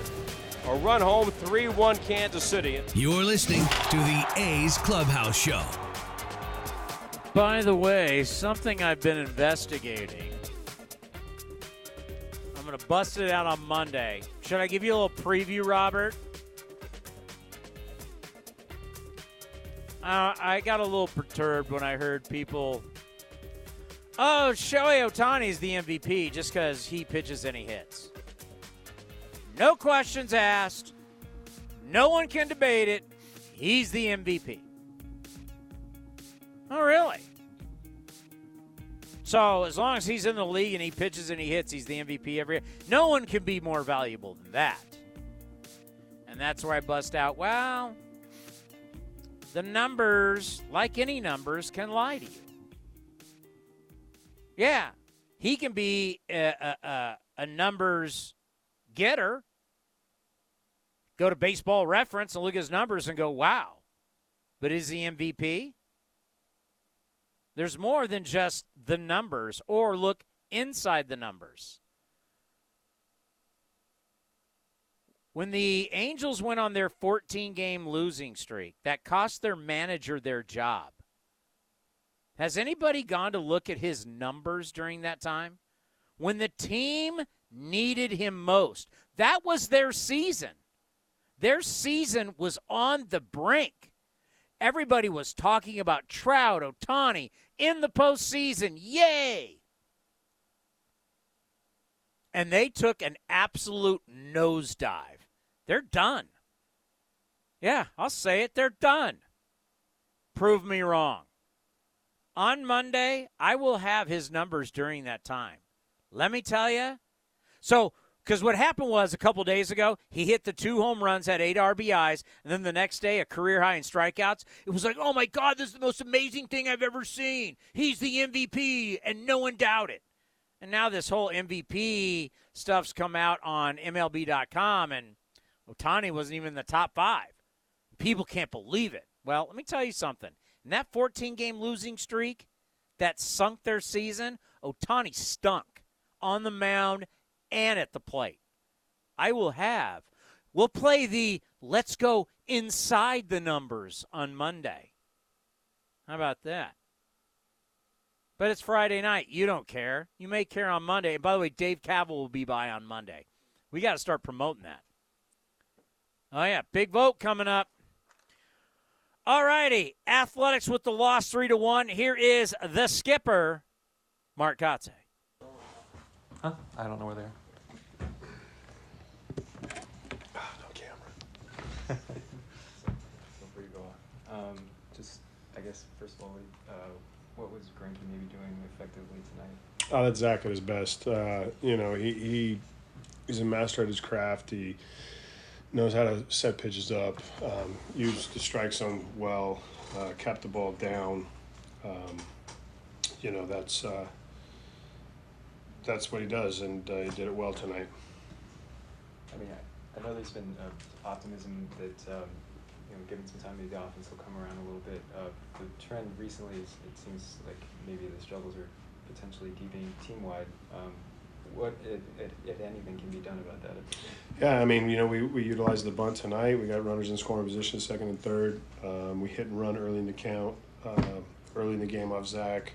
A run home, 3 1 Kansas City. You're listening to the A's Clubhouse Show. By the way, something I've been investigating. I'm going to bust it out on Monday. Should I give you a little preview, Robert? Uh, I got a little perturbed when I heard people. Oh, Shohei Ohtani's the MVP just because he pitches and he hits. No questions asked. No one can debate it. He's the MVP. Oh, really? So as long as he's in the league and he pitches and he hits, he's the MVP every year. No one can be more valuable than that. And that's where I bust out. Well, the numbers, like any numbers, can lie to you. Yeah, he can be a, a, a, numbers getter. Go to baseball reference and look at his numbers and go, wow. But is he MVP? There's more than just the numbers, or look inside the numbers. When the Angels went on their 14 game losing streak, that cost their manager their job. Has anybody gone to look at his numbers during that time? When the team needed him most, that was their season. Their season was on the brink. Everybody was talking about Trout, Ohtani in the postseason. Yay! And they took an absolute nosedive. They're done. Yeah, I'll say it. They're done. Prove me wrong. On Monday, I will have his numbers during that time. Let me tell you. So, because what happened was a couple days ago, he hit the two home runs, had eight RBIs, and then the next day, a career high in strikeouts. It was like, oh my God, this is the most amazing thing I've ever seen. He's the MVP, and no one doubted. And now this whole MVP stuff's come out on MLB.com, and Ohtani wasn't even in the top five. People can't believe it. Well, let me tell you something. In that 14 game losing streak that sunk their season, Ohtani stunk on the mound and at the plate. I will have. We'll play the let's go inside the numbers on Monday. How about that? But it's Friday night. You don't care. You may care on Monday. And by the way, Dave Kaval will be by on Monday. We got to start promoting that. Oh, yeah. Big vote coming up. All righty. Athletics with the loss 3 to 1. Here is the skipper, Mark Kotsay. Huh? I don't know where they are. Before you go on, um, just I guess first of all, uh, what was Greinke maybe doing effectively tonight? Oh, that's Zach at his best. Uh, you know, he, he he's a master at his craft. He knows how to set pitches up, um, used the strike zone well, uh, kept the ball down. Um, you know, that's uh, that's what he does, and uh, he did it well tonight. I mean, I, I know there's been uh, optimism that um, you know, given some time, maybe the offense will come around a little bit. Uh, the trend recently is it seems like maybe the struggles are potentially deepening team wide. Um, what, if, if, if, anything, can be done about that? Yeah, I mean, you know, we, we utilized the bunt tonight. We got runners in scoring position, second and third. Um, we hit and run early in the count, uh, early in the game off Zach.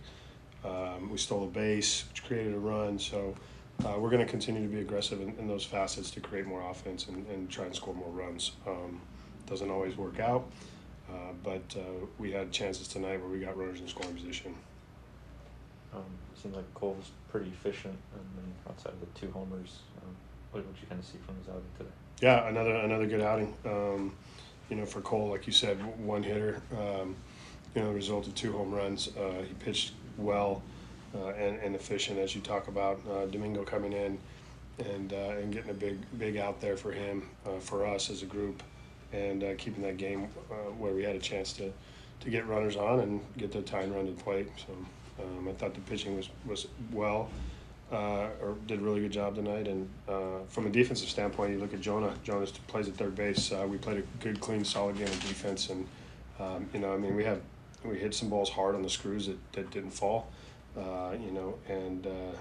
Um, we stole a base, which created a run. So uh, we're going to continue to be aggressive in, in, those facets to create more offense and, and try and score more runs. Um, doesn't always work out, uh, but uh, we had chances tonight where we got runners in scoring position. Um, seems like Cole was pretty efficient, and then outside of the two homers, um, what did you kind of see from his outing today? Yeah, another another good outing. Um, you know, for Cole, like you said, one hitter. Um, you know, the result of two home runs. Uh, he pitched well uh, and, and efficient, as you talk about. Uh, Domingo coming in and uh, and getting a big big out there for him, uh, for us as a group, and uh, keeping that game where we had a chance to to get runners on and get the time run to the plate. So. Um, I thought the pitching was was well, uh, or did a really good job tonight. And uh, from a defensive standpoint, you look at Jonah. Jonah plays at third base. Uh, we played a good, clean, solid game of defense, and um, you know, I mean, we have we hit some balls hard on the screws that, that didn't fall. Uh, you know, and uh,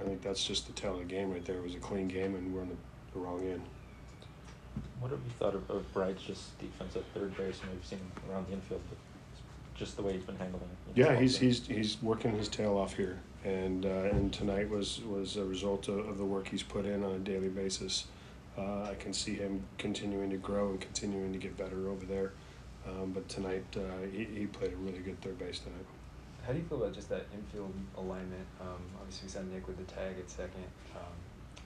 I think that's just the tale of the game right there. It was a clean game, and we're on the, the wrong end. What have you thought of, of Bride's just defense at third base? And we've seen around the infield, but just the way he's been handling it. Yeah, he's he's he's working his tail off here, and uh, and tonight was was a result of, of, the work he's put in on a daily basis. Uh, I can see him continuing to grow and continuing to get better over there. Um, but tonight uh, he, he played a really good third base tonight. How do you feel about just that infield alignment? Um, obviously, we saw Nick with the tag at second, um,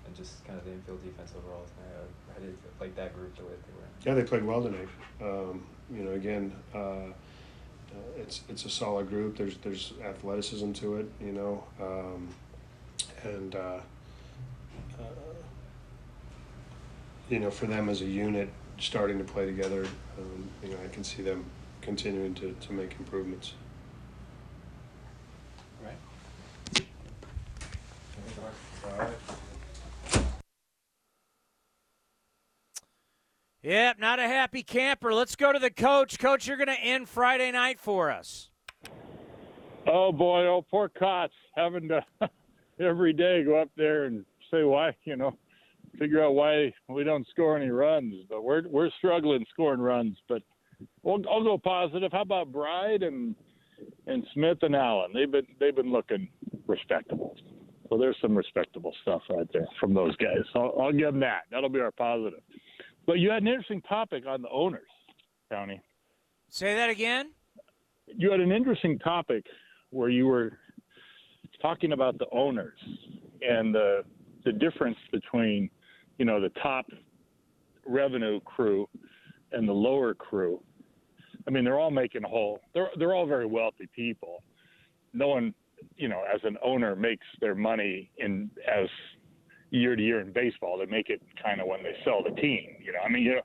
and just kind of the infield defense overall tonight. How did you like that group the way that they were? Yeah, they played well tonight. Um, you know, again, uh, uh, it's it's a solid group. There's there's athleticism to it, you know, um, and uh, uh, you know for them as a unit starting to play together, um, you know, I can see them continuing to, to make improvements. Right. All right. Yep, not a happy camper. Let's go to the coach. Coach, you're going to end Friday night for us. Oh boy, oh poor Cots having to every day go up there and say why, you know, figure out why we don't score any runs. But we're we're struggling scoring runs. But we'll, I'll go positive. How about Bride and and Smith and Allen? They've been they've been looking respectable. So there's some respectable stuff right there from those guys. I'll, I'll give them that. That'll be our positive. But you had an interesting topic on the owners, Tony. Say that again. You had an interesting topic where you were talking about the owners and the the difference between, you know, the top revenue crew and the lower crew. I mean, they're all making a whole. They're they're all very wealthy people. No one, you know, as an owner makes their money in as year to year in baseball. They make it kind of when they sell the team. You know, I mean, you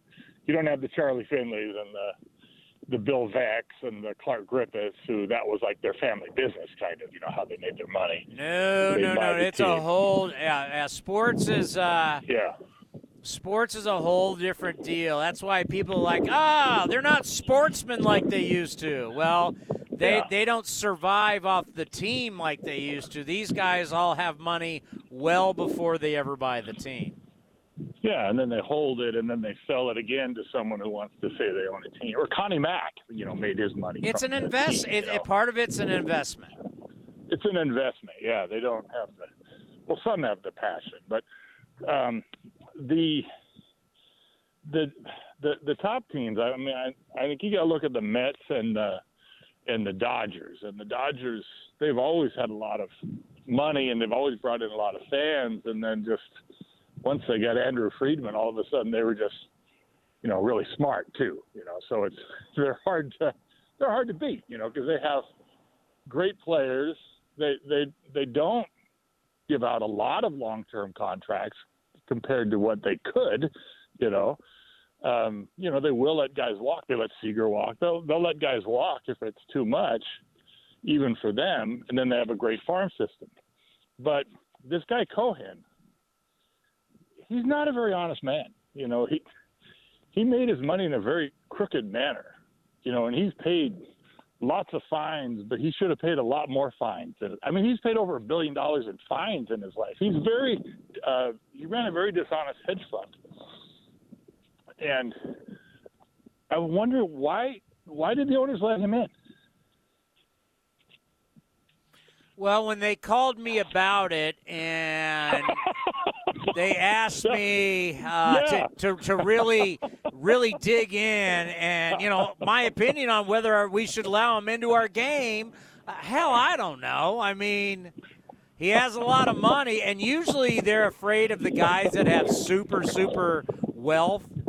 you don't have the Charlie Finleys and the the Bill Veecks and the Clark Griffiths, who that was like their family business, kind of. You know how they made their money. No, no, no. It's team. a whole. Yeah, yeah, sports is. uh Yeah. Sports is a whole different deal. That's why people are like, ah, they're not sportsmen like they used to. Well, they Yeah. they don't survive off the team like they used to. These guys all have money well before they ever buy the team. Yeah, and then they hold it, and then they sell it again to someone who wants to say they own a team. Or Connie Mack, you know, made his money. It's an invest. team, It, you know. it- part of it's an investment. It's an investment. Yeah, they don't have the. Well, some have the passion, but um, the the the the top teams. I mean, I, I think you got to look at the Mets and the and the Dodgers. And the Dodgers, they've always had a lot of money, and they've always brought in a lot of fans. And then just once they got Andrew Friedman, all of a sudden they were just you know really smart too. You know, so it's they're hard to they're hard to beat. You know, because they have great players. They they they don't give out a lot of long term contracts compared to what they could. You know, um, you know they will let guys walk. They let Seager walk. They'll they'll let guys walk if it's too much, even for them. And then they have a great farm system. But this guy Cohen, he's not a very honest man. You know he he made his money in a very crooked manner. You know, and he's paid lots of fines, but he should have paid a lot more fines. I mean, he's paid over a billion dollars in fines in his life. He's very, uh, he ran a very dishonest hedge fund. And I wonder why, why did the owners let him in? Well, when they called me about it and they asked me uh, Yeah. to, to, to really, really dig in and, you know, my opinion on whether we should allow him into our game, uh, hell, I don't know. I mean, he has a lot of money, and usually they're afraid of the guys that have super, super wealth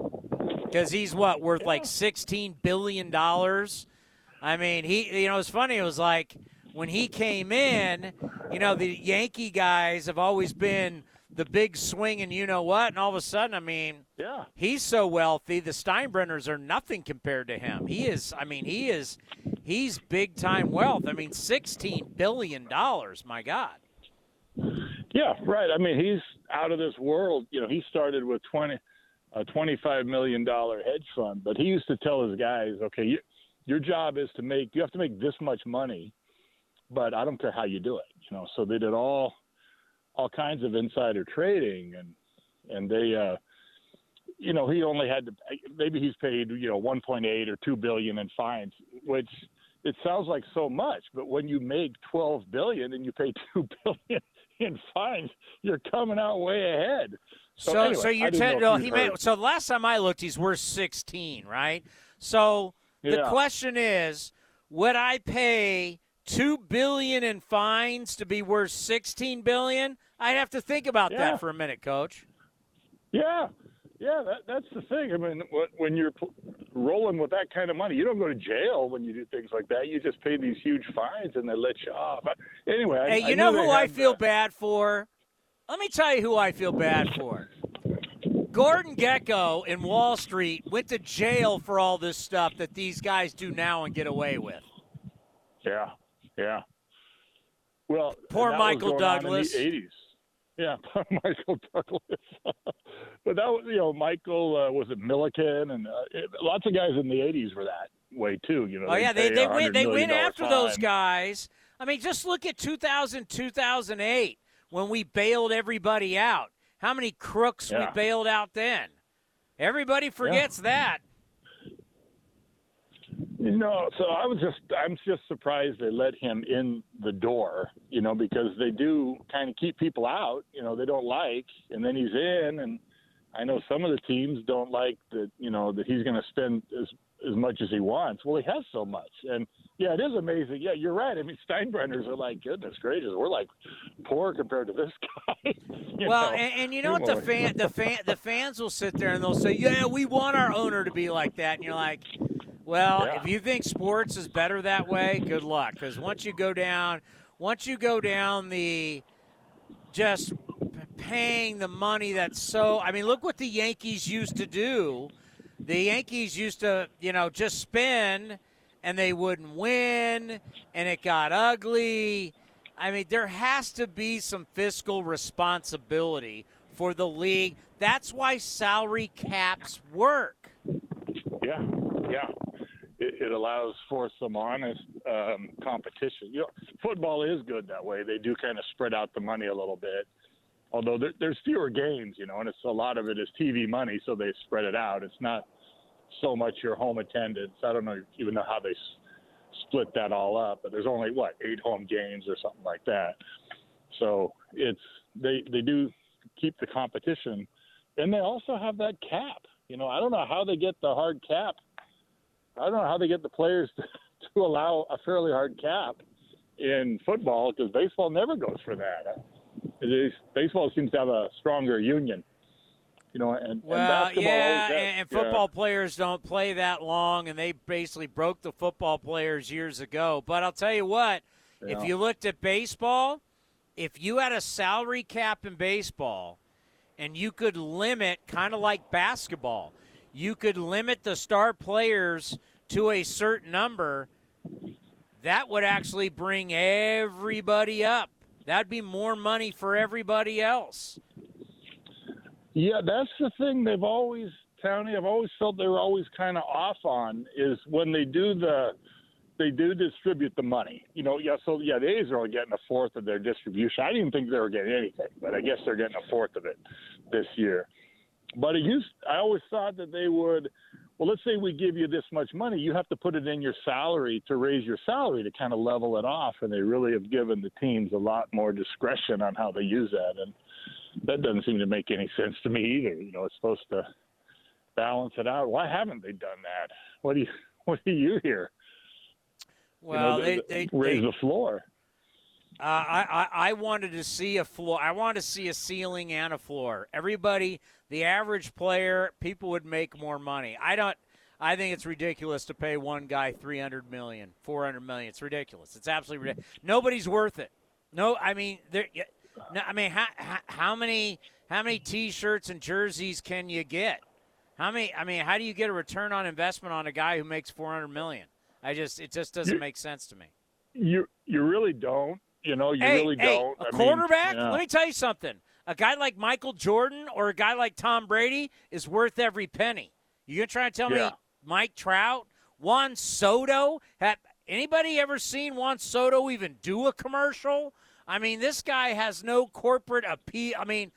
because he's what, worth like $16 billion? I mean, he, you know, it's funny. It was like when he came in, you know, the Yankee guys have always been the big swing and you know what, and all of a sudden, I mean, yeah, he's so wealthy. The Steinbrenners are nothing compared to him. He is, I mean, he is, he's big time wealth. I mean, sixteen billion dollars. My God. Yeah, right. I mean, he's out of this world. You know, he started with 20, a $25 million hedge fund, but he used to tell his guys, okay, you, your job is to make, you have to make this much money, but I don't care how you do it. You know, so they did all, all kinds of insider trading and, and they, uh, you know, he only had to, maybe he's paid, you know, 1.8 or 2 billion in fines, which it sounds like so much, but when you make 12 billion and you pay 2 billion in fines, you're coming out way ahead. So, anyway, so you tend no, he made, so last time I looked, he's worth sixteen, right? So the Yeah. question is, would I pay two billion in fines to be worth sixteen billion? I'd have to think about Yeah. that for a minute, Coach. Yeah, yeah, that, that's the thing. I mean, when you're rolling with that kind of money, you don't go to jail when you do things like that. You just pay these huge fines and they let you off. Anyway, Hey, I you knew know who I feel bad for? Let me tell you who I feel bad for. Gordon Gekko in Wall Street went to jail for all this stuff that these guys do now and get away with. Yeah, yeah. Well, Poor and that was Michael going on in Douglas. 80s. Yeah, poor Michael Douglas. but that was, you know, Michael uh, was it Milliken and uh, it, lots of guys in the 80s were that way too. You know. Oh yeah, they they went they went after fine. those guys. I mean, just look at 2000 2008 when we bailed everybody out. How many crooks Yeah. we bailed out then? Everybody forgets that. No, so I was just I'm just surprised they let him in the door, you know, because they do kind of keep people out, you know, they don't like, and then he's in, and I know some of the teams don't like that, you know, that he's going to spend as as much as he wants. Well, he has so much, and yeah, it is amazing. Yeah, you're right. I mean, Steinbrenners are like, goodness gracious, we're like poor compared to this guy. well, and, and you know what the fan the fan the fans will sit there and they'll say, "Yeah, we want our owner to be like that," and you're like. Well, Yeah. if you think sports is better that way, good luck. Because once you go down, once you go down the just p- paying the money that's so. I mean, look what the Yankees used to do. The Yankees used to, you know, just spin, and they wouldn't win, and it got ugly. I mean, there has to be some fiscal responsibility for the league. That's why salary caps work. Yeah, yeah, it, it allows for some honest um, competition. You know, football is good that way. They do kind of spread out the money a little bit, although there, there's fewer games, you know, and it's a lot of it is TV money, so they spread it out. It's not so much your home attendance. I don't know even know how they s- split that all up, but there's only what eight home games or something like that. So it's they they do keep the competition, and they also have that cap. You know, I don't know how they get the hard cap. I don't know how they get the players to, to allow a fairly hard cap in football because baseball never goes for that. Baseball seems to have a stronger union. You know, and, and Well, basketball yeah, has- and, and yeah. football players don't play that long, and they basically broke the football players years ago. But I'll tell you what, Yeah. if you looked at baseball, if you had a salary cap in baseball, and you could limit, kind of like basketball, you could limit the star players to a certain number. That would actually bring everybody up. That'd be more money for everybody else. Yeah, that's the thing they've always, Tony. I've always felt they were always kind of off on is when they do the, they do distribute the money. You know, yeah. So yeah, the A's are only getting a fourth of their distribution. I didn't think they were getting anything, but I guess they're getting a fourth of it this year. But it used. I always thought that they would. Well, let's say we give you this much money, you have to put it in your salary to raise your salary to kind of level it off, and they really have given the teams a lot more discretion on how they use that, and that doesn't seem to make any sense to me either. You know, it's supposed to balance it out. Why haven't they done that? What do you What do you hear? Well, you know, they, the- they, raise they- the floor. Uh, I, I I wanted to see a floor. I wanted to see a ceiling and a floor. Everybody, the average player, people would make more money. I don't. I think it's ridiculous to pay one guy 300 million, 400 million. It's ridiculous. It's absolutely ridiculous. Nobody's worth it. No, I mean there. No, I mean how, how how many how many T-shirts and jerseys can you get? How many? I mean, how do you get a return on investment on a guy who makes 400 million? I just it just doesn't make sense to me. You you really don't. You know, you hey, really hey, don't. A I mean, quarterback? yeah. Let me tell you something. A guy like Michael Jordan or a guy like Tom Brady is worth every penny. You gonna try and tell Yeah. me Mike Trout, Juan Soto? Have anybody ever seen Juan Soto even do a commercial? I mean, this guy has no corporate appeal. I mean,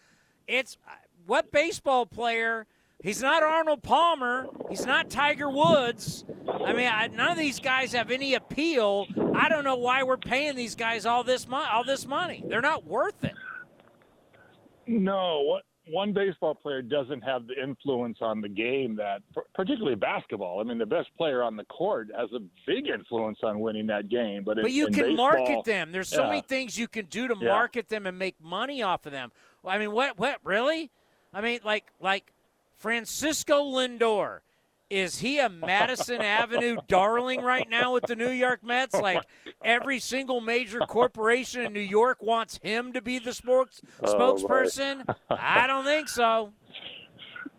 it's uh, what baseball player? He's not Arnold Palmer. He's not Tiger Woods. I mean, I, none of these guys have any appeal. I don't know why we're paying these guys all this all this money. They're not worth it. No, what one baseball player doesn't have the influence on the game that, particularly basketball. I mean, the best player on the court has a big influence on winning that game. But, But in, you can baseball- market them. There's so Yeah. many things you can do to Yeah. market them and make money off of them. I mean, what? What? Really? I mean, like, like Francisco Lindor. Is he a Madison Avenue darling right now with the New York Mets? Oh, like every single major corporation in New York wants him to be the sports Oh, spokesperson. I don't think so.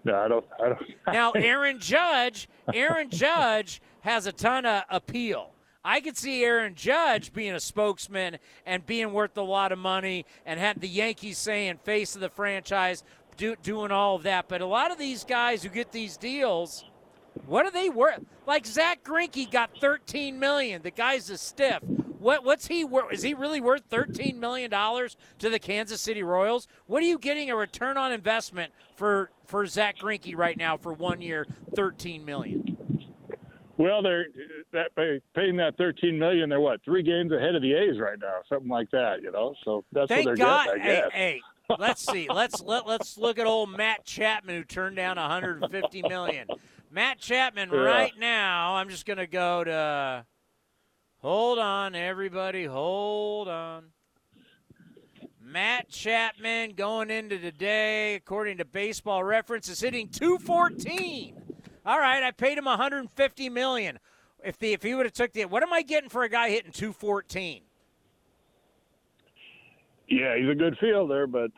No, I don't. I don't. Now, Aaron Judge, Aaron Judge has a ton of appeal. I could see Aaron Judge being a spokesman and being worth a lot of money and had the Yankees saying face of the franchise, do, doing all of that. But a lot of these guys who get these deals, what are they worth? Like Zach Greinke got 13 million. The guy's a stiff. What what's he worth? Is he really worth 13 million dollars to the Kansas City Royals? What are you getting a return on investment for for Zach Greinke right now for one year, 13 million? Well, they're that pay, paying that thirteen million. They're what three games ahead of the A's right now, something like that. You know, so that's Thank what they're God. getting. I hey, guess. hey, let's see. Let's let let's look at old Matt Chapman who turned down 150 million. Matt Chapman Yeah. right now. I'm just gonna go to. Hold on, everybody. Hold on. Matt Chapman going into today, according to Baseball Reference, is hitting 214. All right, I paid him 150 million. If the if he would have took the what am I getting for a guy hitting 214? Yeah, he's a good fielder, but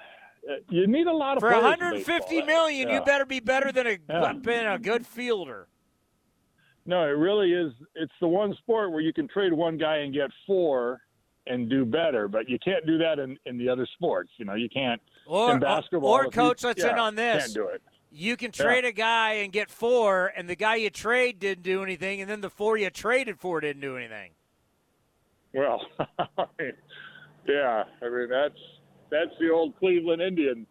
Uh, you need a lot of For players in 150 baseball. million, Yeah. you better be better than a Yeah. been a good fielder. No, it really is. It's the one sport where you can trade one guy and get four and do better, but you can't do that in, in the other sports. You know, you can't Or in basketball. or you- coach, let's yeah, end on this. Can't do it. You can trade a guy and get four, and the guy you trade didn't do anything, and then the four you traded for didn't do anything. Well, yeah, I mean that's that's the old Cleveland Indian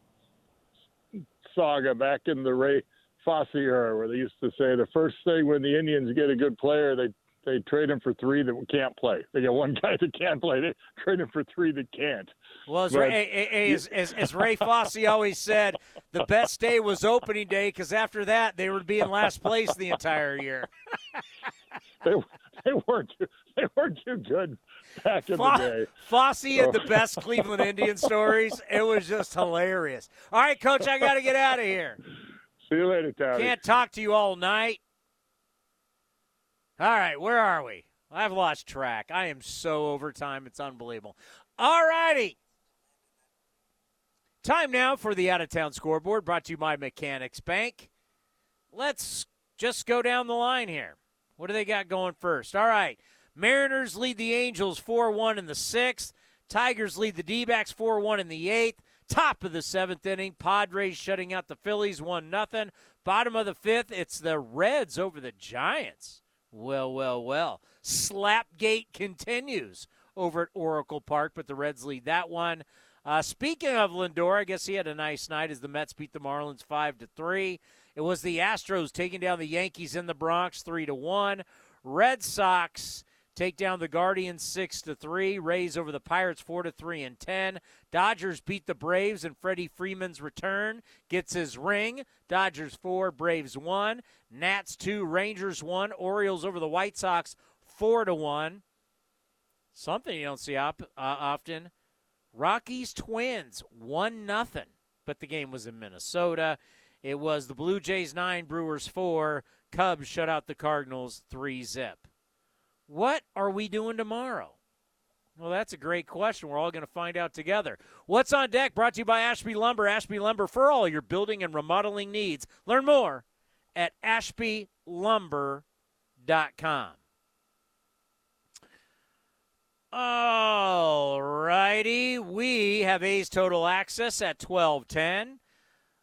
saga back in the Ray Fosse era, where they used to say the first thing when the Indians get a good player, they they trade him for three that can't play. They get one guy that can't play. They trade him for three that can't. Well, as, But- Ray, as, as, as Ray Fosse always said, the best day was opening day because after that they would be in last place the entire year. they they weren't too, they weren't too good back in the day. Fosse had the best Cleveland Indian stories. It was just hilarious. All right, Coach, I got to get out of here. See you later, Towdy. Can't talk to you all night. All right, where are we? I've lost track. I am so over time. It's unbelievable. All righty. Time now for the out of town scoreboard brought to you by Mechanics Bank. Let's just go down the line here. What do they got going first? All right. Mariners lead the Angels 4 1 in the sixth. Tigers lead the D backs 4 1 in the eighth. Top of the seventh inning, Padres shutting out the Phillies 1 0. Bottom of the fifth, it's the Reds over the Giants. Well, well, well. Slapgate continues over at Oracle Park, but the Reds lead that one. Uh, speaking of Lindor, I guess he had a nice night as the Mets beat the Marlins five to three. It was the Astros taking down the Yankees in the Bronx three to one. Red Sox take down the Guardians six to three. Rays over the Pirates four to three and ten. Dodgers beat the Braves and Freddie Freeman's return gets his ring. Dodgers four, Braves one. Nats two, Rangers one. Orioles over the White Sox four to one. Something you don't see op- uh, often. Rockies Twins one nothing, but the game was in Minnesota. It was the Blue Jays nine, Brewers four. Cubs shut out the Cardinals three zip. What are we doing tomorrow? Well, that's a great question. We're all going to find out together. What's on deck? Brought to you by Ashby Lumber. Ashby Lumber for all your building and remodeling needs. Learn more at ashbylumber.com. All righty. We have A's Total Access at 1210.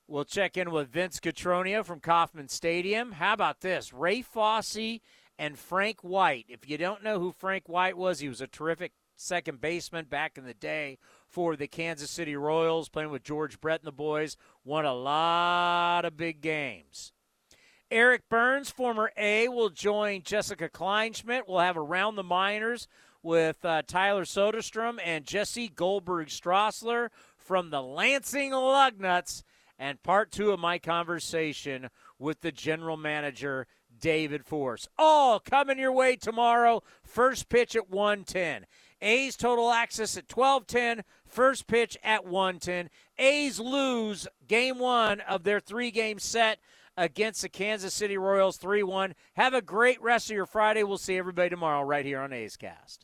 We'll check in with Vince Cotroneo from Kauffman Stadium. How about this? Ray Fosse and Frank White. If you don't know who Frank White was, he was a terrific second baseman back in the day for the Kansas City Royals, playing with George Brett and the boys. Won a lot of big games. Eric Byrnes, former A, will join Jessica Kleinschmidt. We'll have Around the Minors with uh, Tyler Soderstrom and Jesse Goldberg Strassler from the Lansing Lugnuts. And part two of my conversation with the general manager, David Forst. All coming your way tomorrow. First pitch at 110. A's total access at 1210. First pitch at 110. A's lose game one of their three game set against the Kansas City Royals 3 1. Have a great rest of your Friday. We'll see everybody tomorrow right here on A's Cast.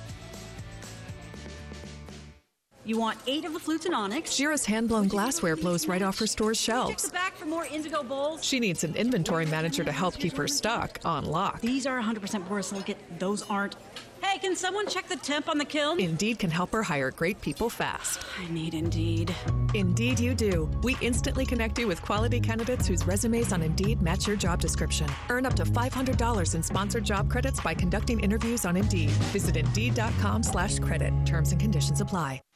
You want eight of the flutes and onyx. Shira's hand-blown glassware blows right off her store's Check shelves. the back for more indigo bowls. She needs an inventory manager to help keep her stock on lock. These are 100% borosilicate. Those aren't. Hey, can someone check the temp on the kiln? Indeed can help her hire great people fast. I need Indeed. Indeed, you do. We instantly connect you with quality candidates whose resumes on Indeed match your job description. Earn up to $500 in sponsored job credits by conducting interviews on Indeed. Visit Indeed.com/slash credit. Terms and conditions apply.